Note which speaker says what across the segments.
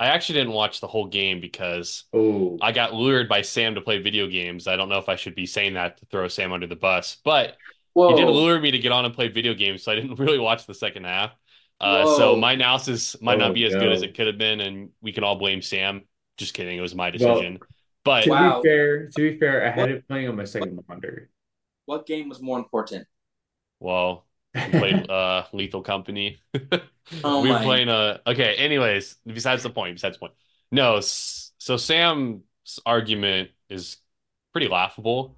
Speaker 1: I actually didn't watch the whole game because
Speaker 2: Oh,
Speaker 1: I got lured by Sam to play video games. I don't know if I should be saying that to throw Sam under the bus, but he did lure me to get on and play video games, so I didn't really watch the second half. Uh, so my analysis might not
Speaker 2: oh
Speaker 1: be as good as it could have been, and we can all blame Sam. Just kidding, it was my
Speaker 2: Well,
Speaker 1: decision. But
Speaker 2: to
Speaker 3: Wow.
Speaker 2: be fair, to be fair, I had
Speaker 3: What
Speaker 2: it playing on my second monitor.
Speaker 3: what game was more important?
Speaker 1: well, we played uh Lethal Company.
Speaker 3: Oh
Speaker 1: We were
Speaker 3: my.
Speaker 1: playing uh okay, anyways, besides the point, besides the point. No, so Sam's argument is pretty laughable.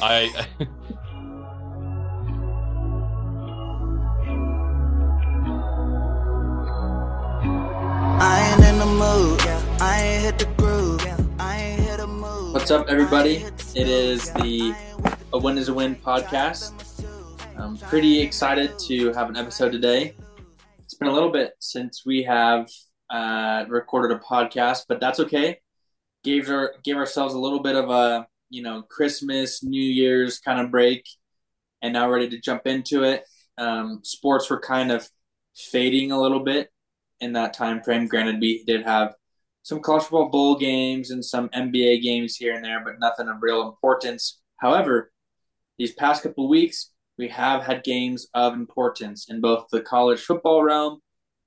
Speaker 1: I
Speaker 4: I ain't in the mood. I ain't hit the groove. I ain't hit a move.
Speaker 3: What's up, everybody? It is the A Win is a Win podcast. I'm pretty excited to have an episode today. It's been a little bit since we have uh, recorded a podcast, but that's okay. Gave our gave ourselves a little bit of a you know Christmas, New Year's kind of break, and now ready to jump into it. Um, sports were kind of fading a little bit in that time frame. Granted, we did have some college football bowl games and some NBA games here and there, but nothing of real importance. However, these past couple weeks, we have had games of importance in both the college football realm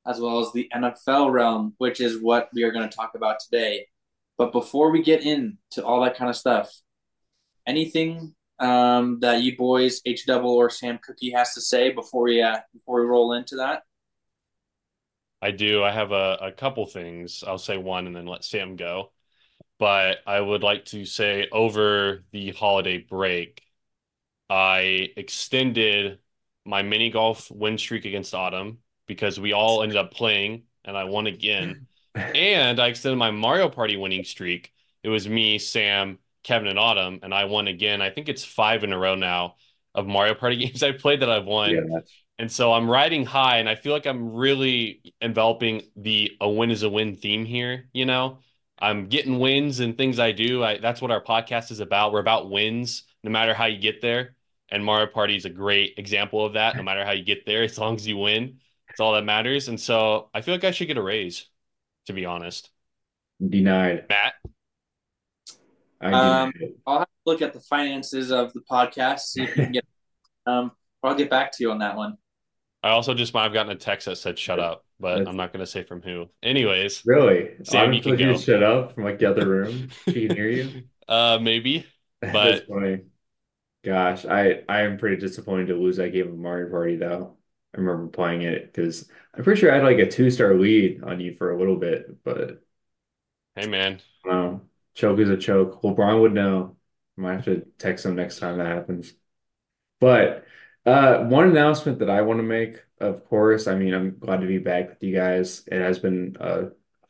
Speaker 3: as well as the NFL realm, which is what we are going to talk about today. But before we get into all that kind of stuff, anything um, that you boys, H Double or Sam Cookie, has to say before we uh, before we roll into that?
Speaker 1: I do. I have a, a couple things. I'll say one and then let Sam go. But I would like to say over the holiday break, I extended my mini golf win streak against Autumn because we all ended up playing and I won again. And I extended my Mario Party winning streak. It was me, Sam, Kevin, and Autumn, and I won again. I think it's five in a row now of Mario Party games I've played that I've won.
Speaker 2: Yeah,
Speaker 1: And so I'm riding high, and I feel like I'm really enveloping the a win is a win theme here. You know, I'm getting wins and things I do. I, that's what our podcast is about. We're about wins, no matter how you get there. And Mario Party is a great example of that. No matter how you get there, as long as you win, it's all that matters. And so I feel like I should get a raise, to be honest.
Speaker 2: denied.
Speaker 1: Matt,
Speaker 3: Um, I'll have to look at the finances of the podcast, see if we can get. Um, I'll get back to you on that one.
Speaker 1: I also just might have gotten a text that said "shut up," but
Speaker 2: That's-
Speaker 1: I'm not going to say from who. Anyways,
Speaker 2: Really?
Speaker 1: Sam,
Speaker 2: Autumn
Speaker 1: you can
Speaker 2: told you to
Speaker 1: go.
Speaker 2: shut up from like the other room. She can hear you.
Speaker 1: uh, maybe. But-.
Speaker 2: Gosh, I I am pretty disappointed to lose that game of Mario Party though. I remember playing it because I'm pretty sure I had like a two star lead on you for a little bit, but
Speaker 1: Hey, man,
Speaker 2: no, choke is a choke. LeBron would know. I might have to text him next time that happens. But uh, one announcement that I want to make, of course, I mean, I'm glad to be back with you guys. It has been a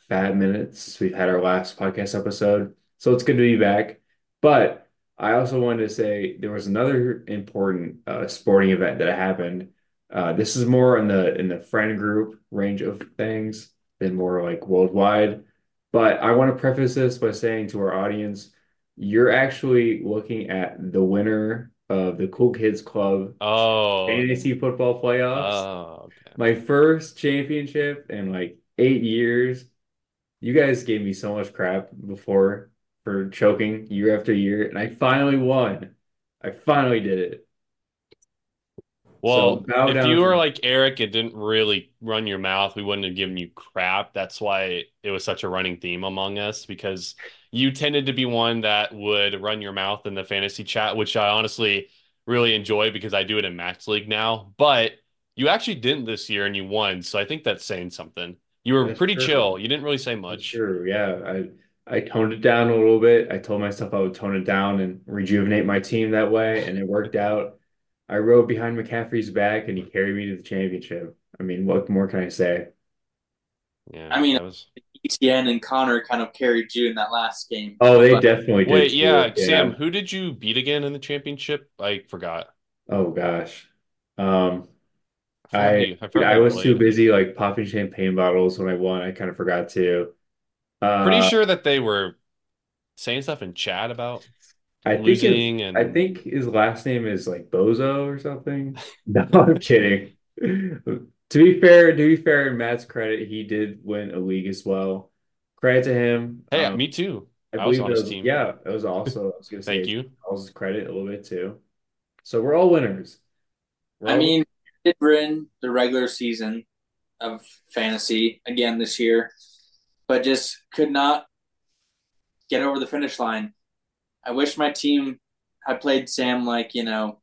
Speaker 2: fat minute since we've had our last podcast episode, so it's good to be back. But I also wanted to say there was another important uh, sporting event that happened. Uh, this is more in the in the friend group range of things than more like worldwide. But I want to preface this by saying to our audience, you're actually looking at the winner of the Cool Kids Club
Speaker 1: Oh,
Speaker 2: fantasy football playoffs.
Speaker 1: oh, okay.
Speaker 2: My first championship in like eight years. You guys gave me so much crap before for choking year after year, and I finally won. I finally did it.
Speaker 1: Well,
Speaker 2: So
Speaker 1: if you were like Eric and didn't really run your mouth, we wouldn't have given you crap. That's why it was such a running theme among us because you tended to be one that would run your mouth in the fantasy chat, which I honestly really enjoy because I do it in Max League now. But you actually didn't this year and you won, so I think that's saying something. You were
Speaker 2: That's
Speaker 1: pretty
Speaker 2: true.
Speaker 1: chill. You didn't really say much.
Speaker 2: Sure. Yeah, I I toned it down a little bit. I told myself I would tone it down and rejuvenate my team that way, and it worked out. I rode behind McCaffrey's back, and he carried me to the championship. I mean, what more can I say?
Speaker 1: Yeah,
Speaker 3: I mean,
Speaker 1: was.
Speaker 3: Etienne and Conner kind of carried you in that last game.
Speaker 2: Oh, they
Speaker 3: But-
Speaker 2: definitely did
Speaker 1: Wait,
Speaker 2: too.
Speaker 1: yeah,
Speaker 2: Yeah.
Speaker 1: Sam, who did you beat again in the championship? I forgot.
Speaker 2: Oh gosh. Um,
Speaker 1: I
Speaker 2: I
Speaker 1: I
Speaker 2: I was too busy like popping champagne bottles when I won. I kind of forgot to.
Speaker 1: Pretty
Speaker 2: Uh,
Speaker 1: sure that they were saying stuff in chat about
Speaker 2: I think his,
Speaker 1: and
Speaker 2: I think his last name is like Bozo or something. No, I'm kidding. To be fair, to be fair, in Matt's credit, he did win a league as well. credit to him.
Speaker 1: Hey,
Speaker 2: Um,
Speaker 1: me too.
Speaker 2: I
Speaker 1: I was
Speaker 2: believe
Speaker 1: on
Speaker 2: it
Speaker 1: his
Speaker 2: was,
Speaker 1: team.
Speaker 2: yeah, it was also, I was gonna
Speaker 1: Thank
Speaker 2: say,
Speaker 1: you.
Speaker 2: Charles' credit a little bit too. So we're all winners. We're
Speaker 3: I
Speaker 2: all-
Speaker 3: mean, did win the regular season of fantasy again this year, but just could not get over the finish line. I wish my team had played Sam like you know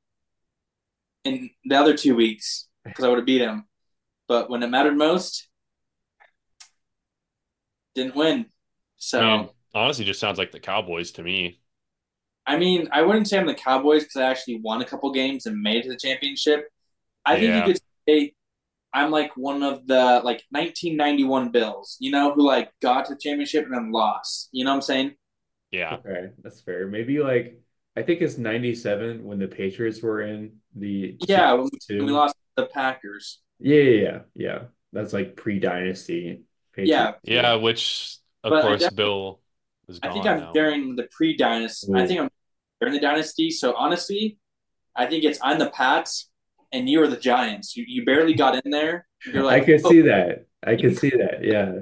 Speaker 3: in the other two weeks because I would have beat him. But when it mattered most, didn't win. So
Speaker 1: I mean, honestly, just sounds like the Cowboys to me.
Speaker 3: I mean, I wouldn't say I'm the Cowboys because I actually won a couple games and made it to the championship. I think you could say I'm like one of the like 1991 Bills, you know, who like got to the championship and then lost. You know what I'm saying?
Speaker 1: Yeah.
Speaker 2: Okay, that's fair. Maybe like I think it's 97 when the Patriots were in the
Speaker 3: Yeah, when we lost the Packers.
Speaker 2: Yeah, yeah, yeah, yeah. That's like pre-dynasty
Speaker 3: Yeah.
Speaker 2: Patriots.
Speaker 1: Yeah, which of
Speaker 3: But
Speaker 1: course Bill is
Speaker 3: I think I'm
Speaker 1: now.
Speaker 3: during the pre-dynasty. I think I'm during the dynasty. So honestly, I think it's I'm the Pats and you are the Giants. You you barely got in there. You're like I
Speaker 2: can
Speaker 3: oh,
Speaker 2: see that. I can see that. Yeah.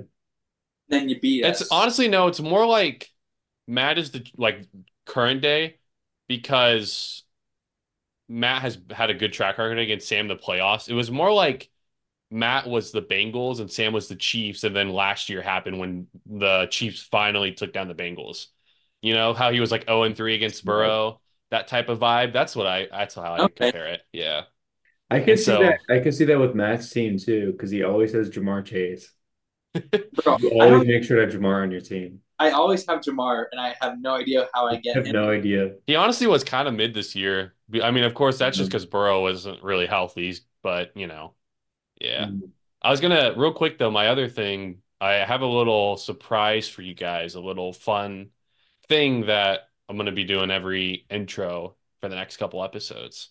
Speaker 3: then you beat us.
Speaker 1: It's honestly no, it's more like Matt is the like current day because Matt has had a good track record against Sam in the playoffs. It was more like Matt was the Bengals and Sam was the Chiefs, and then last year happened when the Chiefs finally took down the Bengals. You know how he was like 0 and 3 against Burrow, that type of vibe. That's what I that's how I
Speaker 3: Okay.
Speaker 1: compare it. Yeah.
Speaker 2: I can
Speaker 1: And
Speaker 2: see
Speaker 1: so-
Speaker 2: that. I can see that with Matt's team too, because he always has Ja'Marr Chase. You always make sure to have Ja'Marr on your team.
Speaker 3: I always have Ja'Marr, and I have no idea how I
Speaker 2: I
Speaker 3: get
Speaker 2: have
Speaker 3: him.
Speaker 2: no idea.
Speaker 1: He honestly was kind of mid this year. I mean, of course, that's just because Burrow wasn't really healthy, but you know, yeah.
Speaker 2: Mm.
Speaker 1: I was gonna real quick though, my other thing, I have a little surprise for you guys, a little fun thing that I'm gonna be doing every intro for the next couple episodes.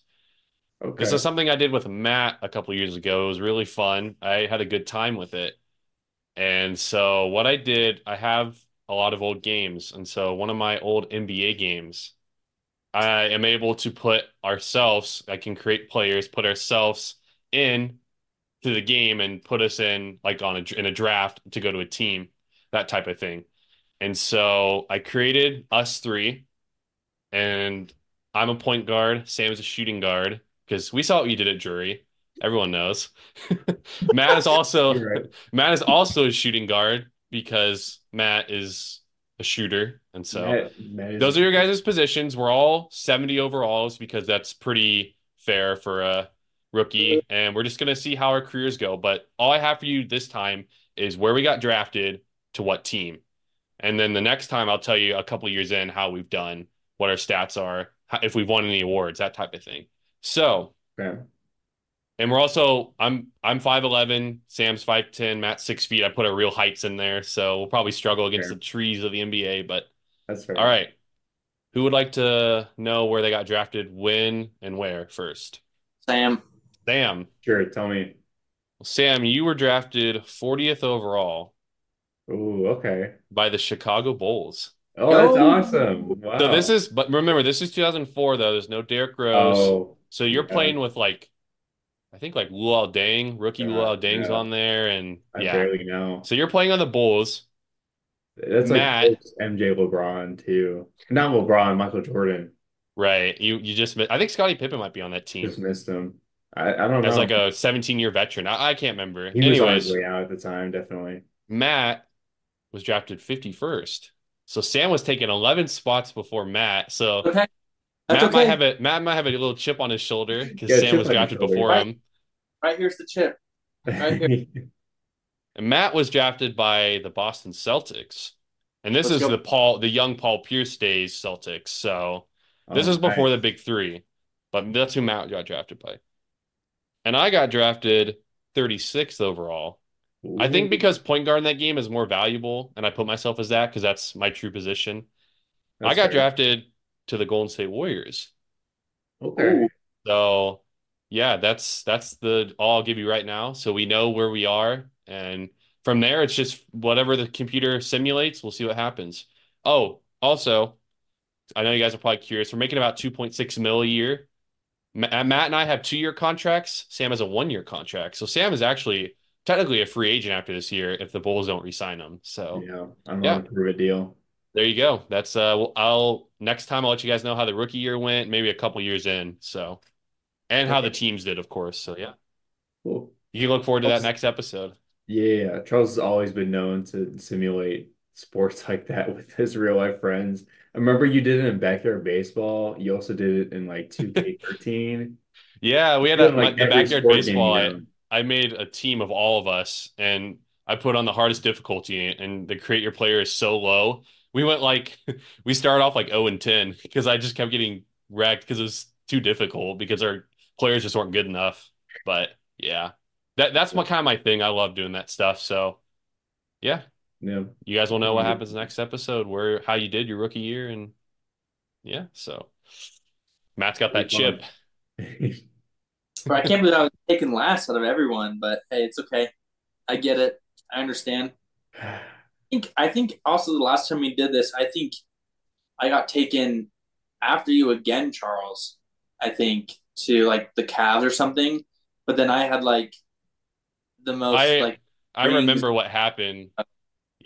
Speaker 2: Okay.
Speaker 1: This is something I did with Matt a couple years ago. It was really fun. I had a good time with it. And so what I did, I have a lot of old games. And so one of my old NBA games, I am able to put ourselves, I can create players, put ourselves in to the game and put us in like on a in a draft to go to a team, that type of thing. And so I created us three, and I'm a point guard, Sam's a shooting guard, because we saw what you did at Drury. Everyone knows. Matt is also
Speaker 2: right.
Speaker 1: Matt is also a shooting guard because Matt is a shooter. And so
Speaker 2: Matt- Matt
Speaker 1: those are your guys' positions. We're all 70 overalls because that's pretty fair for a rookie. And we're just going to see how our careers go. But all I have for you this time is where we got drafted to what team. And then the next time I'll tell you a couple years in how we've done, what our stats are, if we've won any awards, that type of thing. So,
Speaker 2: Okay.
Speaker 1: And we're also I'm I'm 5'11, Sam's 5'10, Matt's six feet. I put our real heights in there, so we'll probably struggle against
Speaker 2: Fair.
Speaker 1: the trees of the NBA. But
Speaker 2: That's fair.
Speaker 1: all right. Who would like to know where they got drafted, when, and where first?
Speaker 3: Sam.
Speaker 1: Sam.
Speaker 2: Sure. Tell me.
Speaker 1: Sam, you were drafted 40th overall
Speaker 2: Ooh, okay.
Speaker 1: by the Chicago Bulls.
Speaker 2: Oh, that's
Speaker 3: Oh.
Speaker 2: awesome. Wow.
Speaker 1: So this is, but remember, this is 2004 though. There's no Derrick Rose.
Speaker 2: Oh,
Speaker 1: So you're
Speaker 2: yeah.
Speaker 1: playing with like, I think like Luol Deng, rookie
Speaker 2: Yeah,
Speaker 1: Luol Deng's
Speaker 2: yeah.
Speaker 1: on there, and
Speaker 2: I
Speaker 1: yeah.
Speaker 2: barely know.
Speaker 1: So you're playing on the Bulls.
Speaker 2: That's
Speaker 1: Matt.
Speaker 2: like MJ LeBron too. Not LeBron, Michael Jordan.
Speaker 1: Right. You you just mi- I think Scottie Pippen might be on that team
Speaker 2: Just missed him. I, I don't know.
Speaker 1: as like a 17 year veteran. I, I can't remember.
Speaker 2: he was on his
Speaker 1: Anyways,
Speaker 2: way out at the time, definitely.
Speaker 1: Matt was drafted 51st. So Sam was taking 11 spots before Matt. So
Speaker 3: Okay. That's
Speaker 1: Matt might have a Matt might have a little chip on his shoulder because
Speaker 2: Yeah,
Speaker 1: Sam was drafted before
Speaker 3: Right.
Speaker 1: him.
Speaker 3: Right here's the chip. Right
Speaker 1: And Matt was drafted by the Boston Celtics. And this
Speaker 3: Let's
Speaker 1: is
Speaker 3: go.
Speaker 1: the Paul the young Paul Pierce days Celtics. So This
Speaker 2: Oh,
Speaker 1: is before
Speaker 2: nice.
Speaker 1: the big three, but that's who Matt got drafted by. And I got drafted 36th overall. I think because point guard in that game is more valuable, and I put myself as that because that's my true position. I got
Speaker 2: fair.
Speaker 1: drafted to the Golden State Warriors.
Speaker 2: Okay.
Speaker 1: So yeah, that's that's the all I'll give you right now. So we know where we are, and from there it's just whatever the computer simulates, we'll see what happens. Oh, also, I know you guys are probably curious. We're making about 2.6 mil a year. Uh, Matt and I have two-year contracts. Sam has a one-year contract. So Sam is actually technically a free agent after this year if the Bulls don't re-sign him. So
Speaker 2: Yeah, I'm
Speaker 1: Yeah.
Speaker 2: on a prove it deal.
Speaker 1: There you go. That's uh, well, I'll next time I'll let you guys know how the rookie year went, maybe a couple years in. So, and how the teams did, of course. So yeah,
Speaker 2: Cool.
Speaker 1: you can look forward to that next episode.
Speaker 2: Yeah, Charles has always been known to simulate sports like that with his real life friends. I remember you did it in backyard baseball. You also did it in like 2K13.
Speaker 1: Yeah, we had a,
Speaker 2: like,
Speaker 1: the backyard baseball. I. I made a team of all of us, and I put on the hardest difficulty, and the create your player is so low. We went like we started off like 0 and 10 because I just kept getting wrecked because it was too difficult because our players just weren't good enough. But yeah, that that's my kind of my thing. I love doing that stuff. So yeah,
Speaker 2: Yeah.
Speaker 1: you guys will know what happens next episode, where how you did your rookie year, and yeah. So Matt's got that chip.
Speaker 3: Bro, I can't believe I was taken last out of everyone, but hey, it's okay. I get it. I understand. I think I think also the last time we did this, I think I got taken after you again, Charles. I think to like the Cavs or something, but then I had like the most
Speaker 1: I-
Speaker 3: like
Speaker 1: I remember what happened.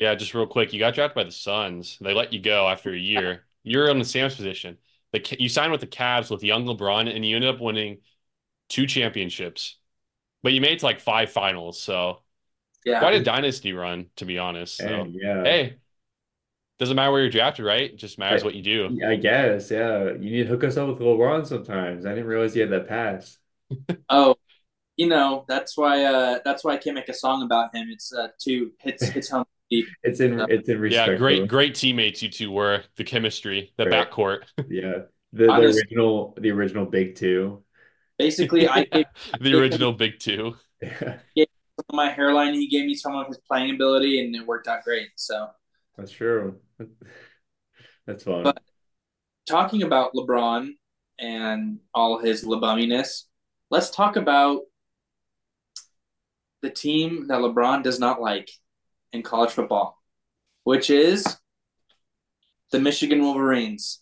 Speaker 1: Yeah, just real quick, you got drafted by the Suns. They let you go after a year. You're in the Sam's position. The you signed with the Cavs with young LeBron, and you ended up winning two championships. But you made it to like five finals, so
Speaker 3: yeah.
Speaker 1: quite a dynasty run, to be honest. So
Speaker 2: And yeah,
Speaker 1: hey, doesn't matter where you're drafted, right? It just matters
Speaker 2: Right.
Speaker 1: what you do.
Speaker 2: I guess, yeah. You need to hook us up with LeBron sometimes. I didn't realize he had that pass.
Speaker 3: Oh, you know that's why uh that's why I can't make a song about him. It's uh two hits hits home deep.
Speaker 2: It's in
Speaker 3: Yeah.
Speaker 2: it's in Respect
Speaker 1: Yeah,
Speaker 2: great,
Speaker 1: great teammates you two were. The chemistry, the
Speaker 2: Right.
Speaker 1: backcourt,
Speaker 2: Yeah. The the
Speaker 3: Honest-
Speaker 2: original the original big two.
Speaker 3: Basically, I gave
Speaker 1: the original big two.
Speaker 2: Yeah,
Speaker 3: my hairline. He gave me some of his playing ability, and it worked out great. So.
Speaker 2: that's true. That's fun.
Speaker 3: But- talking about LeBron and all his LeBuminess, let's talk about the team that LeBron does not like in college football, which is the Michigan Wolverines.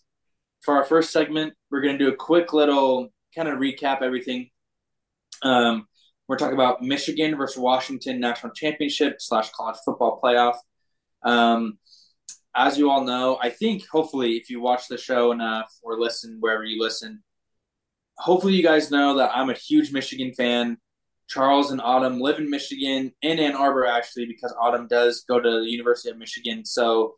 Speaker 3: For our first segment, we're going to do a quick little kind of recap everything. Um, we're talking about Michigan versus Washington national championship slash college football playoff. Um, as you all know, I think hopefully if you watch the show enough or listen wherever you listen, hopefully you guys know that I'm a huge Michigan fan. Charles and Autumn live in Michigan, in Ann Arbor actually, because Autumn does go to the University of Michigan. So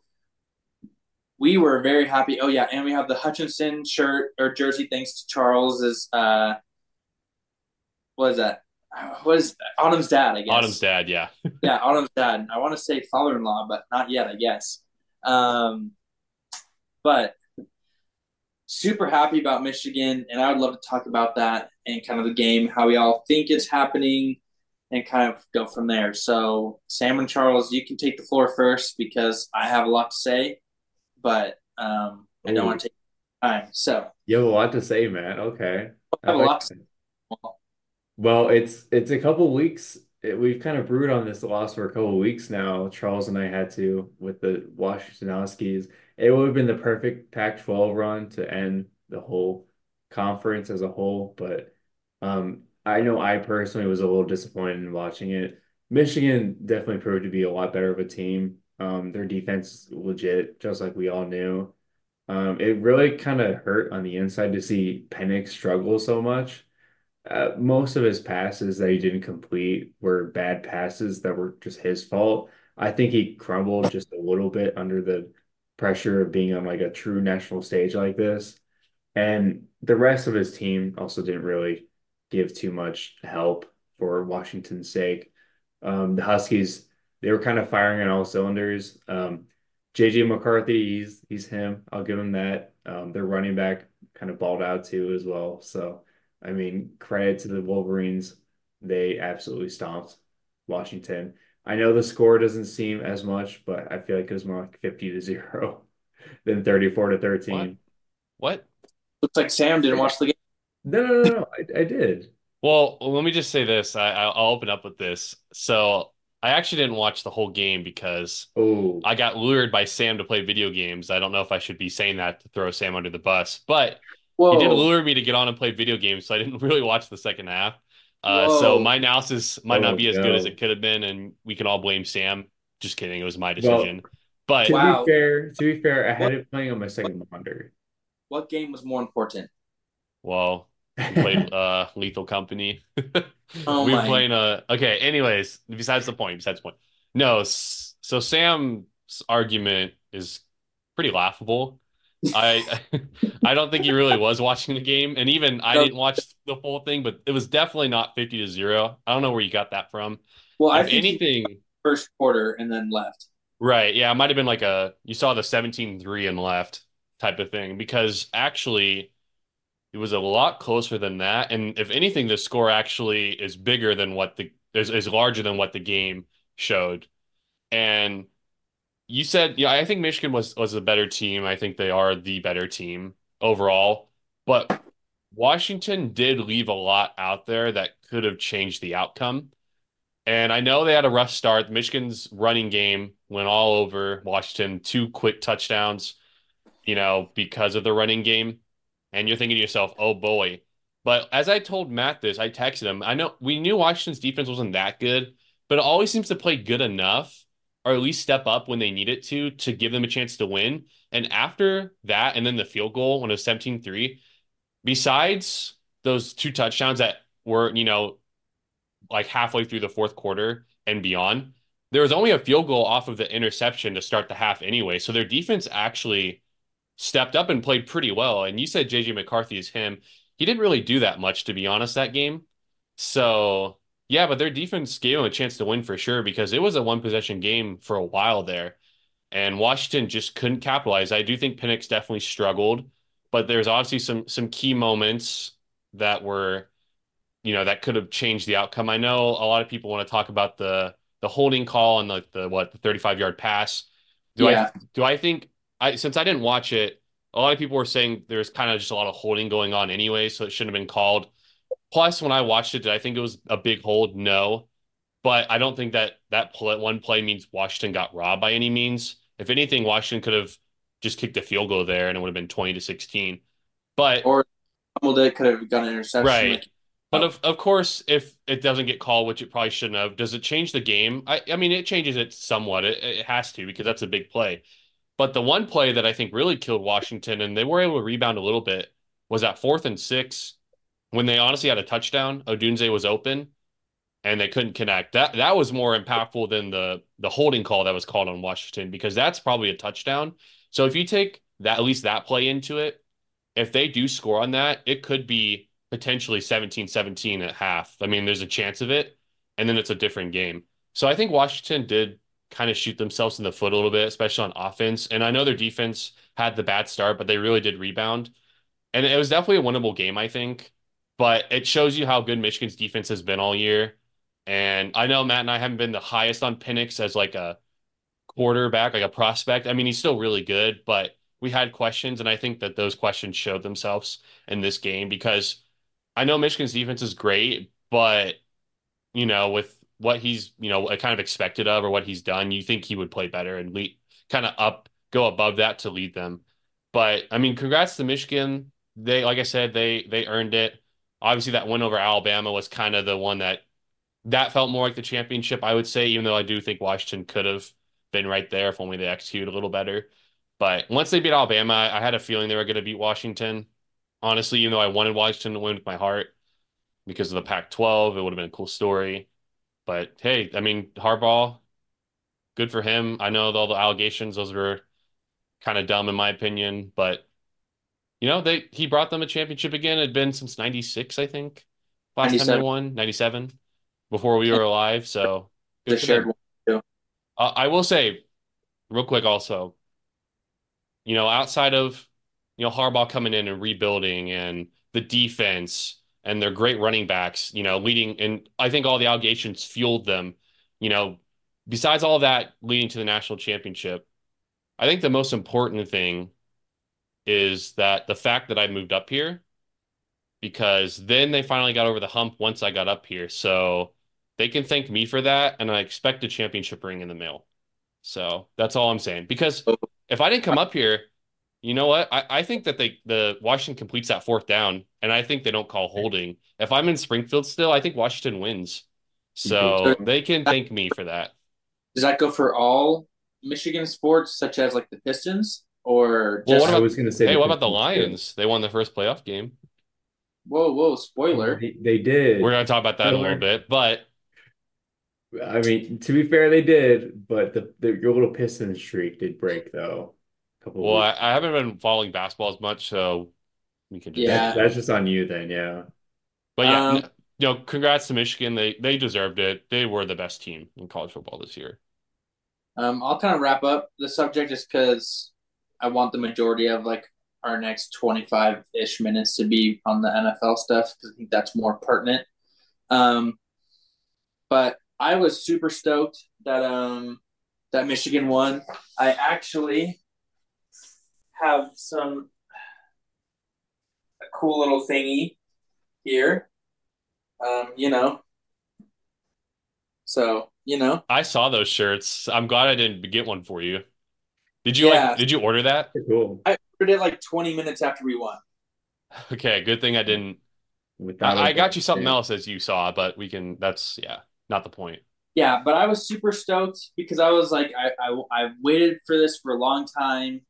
Speaker 3: we were very happy. Oh yeah, and we have the Hutchinson shirt or jersey thanks to Charles's uh what is that? What is Autumn's dad, I guess.
Speaker 1: Autumn's dad, yeah.
Speaker 3: Yeah, Autumn's dad. I want to say father-in-law, but not yet, I guess. Um, but super happy about Michigan, and I would love to talk about that and kind of the game, how we all think it's happening, and kind of go from there. So, Sam and Charles, you can take the floor first because I have a lot to say, but um, I don't want to take time. So,
Speaker 2: You have a lot to say, man. Okay.
Speaker 3: I have a
Speaker 2: like
Speaker 3: lot to say.
Speaker 2: Well, it's it's a couple weeks. It, we've kind of brewed on this loss for a couple weeks now. Charles and I had to with the Washington Huskies. It would have been the perfect Pac-12 run to end the whole conference as a whole, but um, I know I personally was a little disappointed in watching it. Michigan definitely proved to be a lot better of a team. Um, their defense legit, just like we all knew. Um, it really kind of hurt on the inside to see Penix struggle so much uh, most of his passes that he didn't complete were bad passes that were just his fault. I think he crumbled just a little bit under the pressure of being on like a true national stage like this. And the rest of his team also didn't really give too much help for Washington's sake. Um, the Huskies, they were kind of firing on all cylinders. Um, JJ McCarthy, he's he's him. I'll give him that. Um, their running back kind of balled out too as well. So I mean, credit to the Wolverines. They absolutely stomped Washington. I know the score doesn't seem as much, but I feel like it was more like 50 to 0 than 34 to 13.
Speaker 1: What?
Speaker 3: Looks like Sam didn't watch the game.
Speaker 2: No, no, no, no. I, I did.
Speaker 1: Well, let me just say this. I, I'll I'll open up with this. So I actually didn't watch the whole game because
Speaker 2: Oh,
Speaker 1: I got lured by Sam to play video games. I don't know if I should be saying that to throw Sam under the bus, but
Speaker 3: Whoa.
Speaker 1: he did lure me to get on and play video games, so I didn't really watch the second half. Uh, so my analysis might
Speaker 2: Oh,
Speaker 1: not be as good as it could have been, and we can all blame Sam. Just kidding, it was my decision. But
Speaker 2: To
Speaker 3: Wow.
Speaker 2: be fair, to be fair, I had it playing on my second monitor.
Speaker 3: What game was more important?
Speaker 1: well, we played uh Lethal Company.
Speaker 3: Oh
Speaker 1: we were
Speaker 3: my-
Speaker 1: playing uh okay, anyways, besides the point, besides the point. No, so Sam's argument is pretty laughable. I I don't think he really was watching the game, and even I didn't watch the full thing, but it was definitely not 50 to 0. I don't know where you got that from.
Speaker 3: Well, I
Speaker 1: if
Speaker 3: think
Speaker 1: anything,
Speaker 3: first quarter and then left.
Speaker 1: Right. Yeah, it might have been like a you saw the 17-3 and left type of thing because actually it was a lot closer than that. And if anything, the score actually is bigger than what the is, is larger than what the game showed. And you said, yeah, I think Michigan was was a better team. I think they are the better team overall. But Washington did leave a lot out there that could have changed the outcome. And I know they had a rough start. Michigan's running game went all over Washington, two quick touchdowns, you know, because of the running game. And you're thinking to yourself, oh boy. But as I told Matt this, I texted him. I know we knew Washington's defense wasn't that good, but it always seems to play good enough or at least step up when they need it to to give them a chance to win. And after that, and then the field goal when it was 17 3, besides those two touchdowns that were, you know, like halfway through the fourth quarter and beyond, there was only a field goal off of the interception to start the half anyway. So their defense actually stepped up and played pretty well. And you said JJ McCarthy is him. He didn't really do that much, to be honest, that game. So yeah, but their defense gave them a chance to win for sure because it was a one possession game for a while there. And Washington just couldn't capitalize. I do think Penix definitely struggled, but there's obviously some some key moments that were, you know, that could have changed the outcome. I know a lot of people want to talk about the the holding call and like the what the 35 yard pass. Do
Speaker 3: Yeah.
Speaker 1: I do I think I since I didn't watch it, a lot of people were saying there's kind of just a lot of holding going on anyway, so it shouldn't have been called. Plus, when I watched it, did I think it was a big hold? No, but I don't think that that play, one play means Washington got robbed by any means. If anything, Washington could have just kicked a field goal there, and it would have been 20 to 16. But
Speaker 3: Or it, could have got an interception.
Speaker 1: Right.
Speaker 3: Like,
Speaker 1: But oh. of of course, if it doesn't get called, which it probably shouldn't have, does it change the game? I I mean, it changes it somewhat. It, it has to because that's a big play. But the one play that I think really killed Washington, and they were able to rebound a little bit, was that fourth and six when they honestly had a touchdown. Odunze was open, and they couldn't connect. That that was more impactful than the the holding call that was called on Washington because that's probably a touchdown. So if you take that at least that play into it, if they do score on that, it could be potentially 17-17 at half. I mean, there's a chance of it, and then it's a different game. So I think Washington did kind of shoot themselves in the foot a little bit, especially on offense. And I know their defense had the bad start, but they really did rebound. And it was definitely a winnable game, I think. But it shows you how good Michigan's defense has been all year. And I know Matt and I haven't been the highest on Penix as like a quarterback, like a prospect. I mean, he's still really good, but we had questions, and I think that those questions showed themselves in this game because I know Michigan's defense is great, but you know, with what he's, you know, kind of expected of or what he's done, you think he would play better and lead kind of up, go above that to lead them. But I mean, congrats to Michigan. They, like I said, they they earned it. Obviously, that win over Alabama was kind of the one that that felt more like the championship, I would say, even though I do think Washington could have been right there if only they executed a little better. But once they beat Alabama, I had a feeling they were going to beat Washington. Honestly, even though I wanted Washington to win with my heart because of the Pac-12, it would have been a cool story. But hey, I mean, Harbaugh, good for him. I know all the allegations; those were kind of dumb in my opinion, but you know, they he brought them a championship again. It had been since '96, I think. Last time they won, '97, before we were alive. So
Speaker 3: the
Speaker 1: good for
Speaker 3: shared one.
Speaker 1: Uh, I will say, real quick, also, you know, outside of you know Harbaugh coming in and rebuilding and the defense and their great running backs, you know, leading and I think all the allegations fueled them. You know, besides all that leading to the national championship, I think the most important thing is that the fact that I moved up here because then they finally got over the hump once I got up here. So they can thank me for that, and I expect a championship ring in the mail. So that's all I'm saying. Because oh. if I didn't come up here, You know what? I, I think that they the Washington completes that fourth down, and I think they don't call holding. If I'm in Springfield still, I think Washington wins. So mm-hmm. they can thank me for that.
Speaker 3: Does that go for all Michigan sports, such as like the Pistons, or
Speaker 1: Well,
Speaker 3: just?
Speaker 1: what about-
Speaker 2: I was going to say.
Speaker 1: Hey, what about the
Speaker 2: Pistons, too.
Speaker 1: Lions? They won the first playoff game.
Speaker 3: whoa, whoa! Spoiler.
Speaker 2: They, they did.
Speaker 1: We're gonna talk about that in a little bit, but
Speaker 2: I mean, to be fair, they did, but the, the your little Pistons streak did break though. A couple
Speaker 1: well, I. I haven't been following basketball as much, so we can just
Speaker 3: Yeah.
Speaker 2: That- that's just on you then, yeah.
Speaker 1: But yeah,
Speaker 3: Um,
Speaker 1: n- you know, congrats to Michigan. They they deserved it. They were the best team in college football this year.
Speaker 3: Um, I'll kind of wrap up the subject just because I want the majority of like our next 25 ish minutes to be on the NFL stuff because I think that's more pertinent. Um, but I was super stoked that um that Michigan won. I actually have some a cool little thingy here. Um, you know. So, you know,
Speaker 1: I saw those shirts. I'm glad I didn't get one for you. Did you
Speaker 3: Yeah.
Speaker 1: like? Did you order that?
Speaker 2: Cool.
Speaker 3: I ordered it like 20 minutes after we won.
Speaker 1: Okay, good thing I didn't.
Speaker 2: Without
Speaker 1: I, I
Speaker 2: a
Speaker 1: got you something
Speaker 2: yeah.
Speaker 1: else as you saw, but we can. That's yeah, not the point.
Speaker 3: Yeah, but I was super stoked because I was like, I, I, I waited for this for a long time.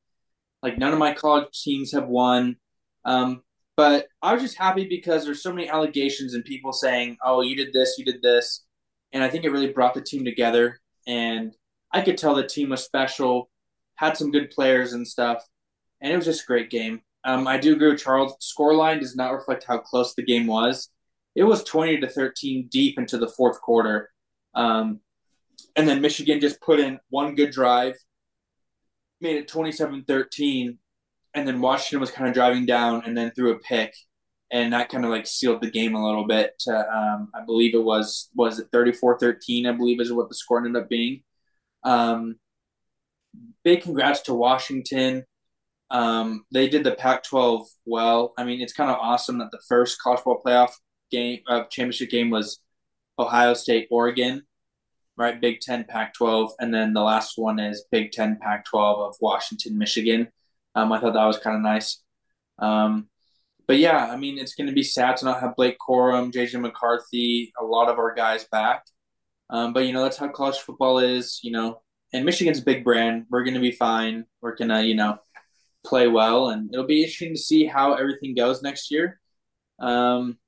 Speaker 3: Like, none of my college teams have won. Um, but I was just happy because there's so many allegations and people saying, oh, you did this, you did this. And I think it really brought the team together. And I could tell the team was special, had some good players and stuff. And it was just a great game. Um, I do agree with Charles. Scoreline does not reflect how close the game was. It was 20 to 13 deep into the fourth quarter. Um, and then Michigan just put in one good drive, made it 27 13. And then Washington was kind of driving down and then threw a pick. And that kind of like sealed the game a little bit. To, um, I believe it was, was it 34 13, I believe is what the score ended up being. Um, big congrats to Washington. Um, they did the Pac 12 well. I mean, it's kind of awesome that the first college football playoff game, uh, championship game was Ohio State, Oregon, right? Big Ten, Pac 12. And then the last one is Big Ten, Pac 12 of Washington, Michigan. Um, I thought that was kind of nice. Um, but yeah, I mean, it's going to be sad to not have Blake Corum, JJ McCarthy, a lot of our guys back. Um, but, you know, that's how college football is, you know. And Michigan's big brand. We're going to be fine. We're going to, you know, play well. And it'll be interesting to see how everything goes next year. Um,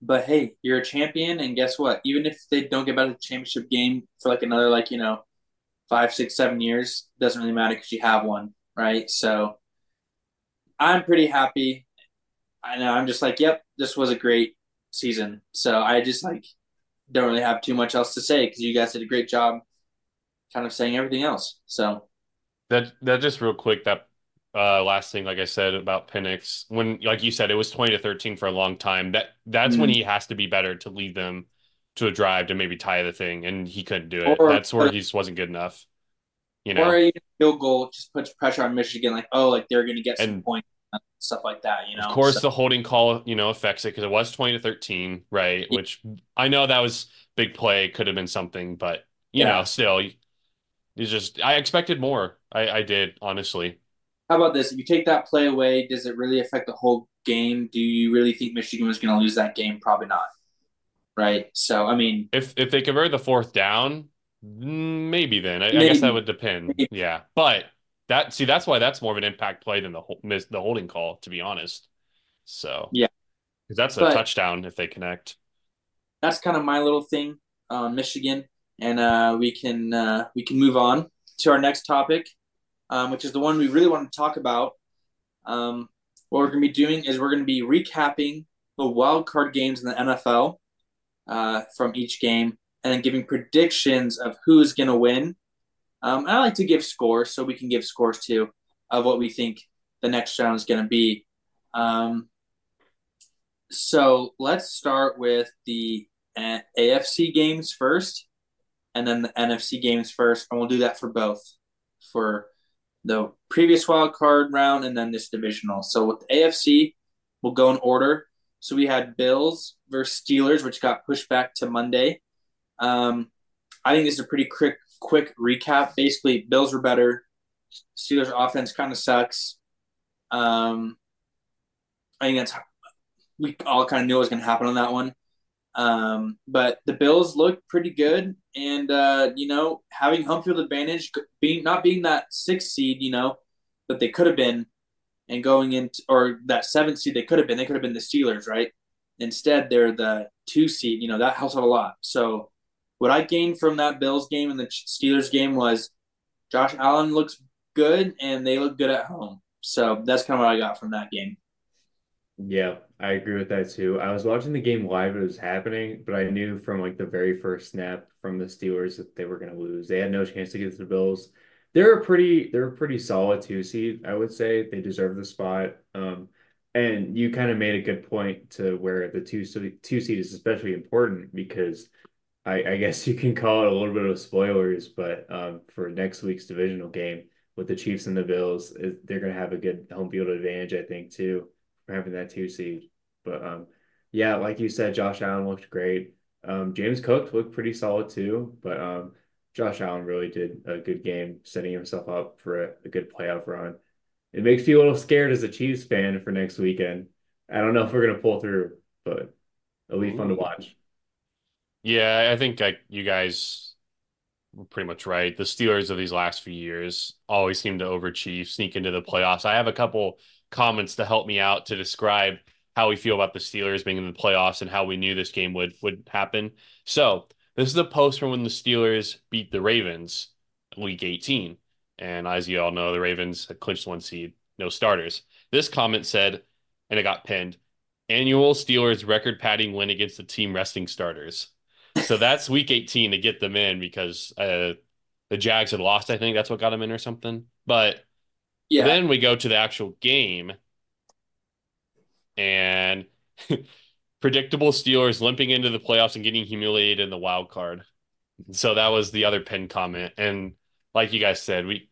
Speaker 3: but hey, you're a champion, and guess what? Even if they don't get back to the championship game for like another like you know five, six, seven years, doesn't really matter because you have one, right? So I'm pretty happy. I know I'm just like, yep, this was a great season. So I just like don't really have too much else to say because you guys did a great job, kind of saying everything else. So
Speaker 1: That that just real quick. That uh, last thing, like I said about Penix, when like you said, it was 20 to 13 for a long time. That that's when
Speaker 3: Mhm.
Speaker 1: he has to be better to lead them to a drive to maybe tie the thing, and he couldn't do it.
Speaker 3: Or-
Speaker 1: That's where he just wasn't good enough. You know,
Speaker 3: or a field goal just puts pressure on Michigan, like oh, like they're going to get some
Speaker 1: And-
Speaker 3: points, stuff like that. You know,
Speaker 1: Of course,
Speaker 3: So-
Speaker 1: the holding call, you know, affects it because it was 20 to 13, right?
Speaker 3: Yeah.
Speaker 1: Which I know that was big play, could have been something, but you
Speaker 3: Yeah.
Speaker 1: know, still, it's just I expected more. I, I did, honestly.
Speaker 3: How about this? If you take that play away, does it really affect the whole game? Do you really think Michigan was going to lose that game? Probably not. Right. So, I mean,
Speaker 1: If if they convert the fourth down, mm, maybe then. I, I guess that would depend.
Speaker 3: Maybe.
Speaker 1: Yeah, but that see that's why that's more of an impact play than the the holding call, to be honest. So
Speaker 3: Yeah.
Speaker 1: because that's a
Speaker 3: But-
Speaker 1: touchdown if they connect.
Speaker 3: that's kind of my little thing on Michigan, and uh, we can uh, we can move on to our next topic, um, which is the one we really want to talk about. Um, what we're going to be doing is we're going to be recapping the wild card games in the NFL uh, from each game, and then giving predictions of who's going to win. Um, I like to give scores, so we can give scores too of what we think the next round is going to be. Um, so let's start with the AFC games first, and then the NFC games first, and we'll do that for both for the previous wild card round and then this divisional. So with the AFC, we'll go in order. So we had Bills versus Steelers, which got pushed back to Monday. Um, I think this is a pretty quick quick recap. Basically, Bills were better. Steelers offense kind of sucks. Um, I think that's we all kind of knew what was going to happen on that one. Um, but the Bills look pretty good, and uh, you know, having home field advantage, being not being that sixth seed, you know, that they could have been, and going into or that seventh seed they could have been, they could have been the Steelers, right? Instead, they're the two seed. You know that helps out a lot. So, what I gained from that Bills game and the Steelers game was Josh Allen looks good, and they look good at home. So that's kind of what I got from that game.
Speaker 2: Yeah, I agree with that too. I was watching the game live, it was happening, but I knew from like the very first snap from the Steelers that they were going to lose. They had no chance to get the Bills. They're a pretty, they're a pretty solid two seed, I would say. They deserve the spot. Um, and you kind of made a good point to where the two two seed is especially important because I, I guess you can call it a little bit of spoilers, but um, for next week's divisional game with the Chiefs and the Bills, they're going to have a good home field advantage, I think, too for having that two seed. But um, yeah, like you said, Josh Allen looked great. Um, James Cook looked pretty solid too, but um, Josh Allen really did a good game, setting himself up for a, a good playoff run. It makes me a little scared as a Chiefs fan for next weekend. I don't know if we're gonna pull through, but it'll be fun to watch.
Speaker 1: Yeah, I think I, you guys were pretty much right. The Steelers of these last few years always seem to overachieve, sneak into the playoffs. I have a couple comments to help me out to describe how we feel about the Steelers being in the playoffs and how we knew this game would would happen. So this is a post from when the Steelers beat the Ravens week 18. And as you all know, the Ravens clinched one seed, no starters. This comment said, and it got pinned, annual Steelers record padding win against the team resting starters. So that's week 18 to get them in because uh, the Jags had lost, I think that's what got them in or something. But yeah. Then we go to the actual game and predictable Steelers limping into the playoffs and getting humiliated in the wild card. So that was the other pin comment. And like you guys said, we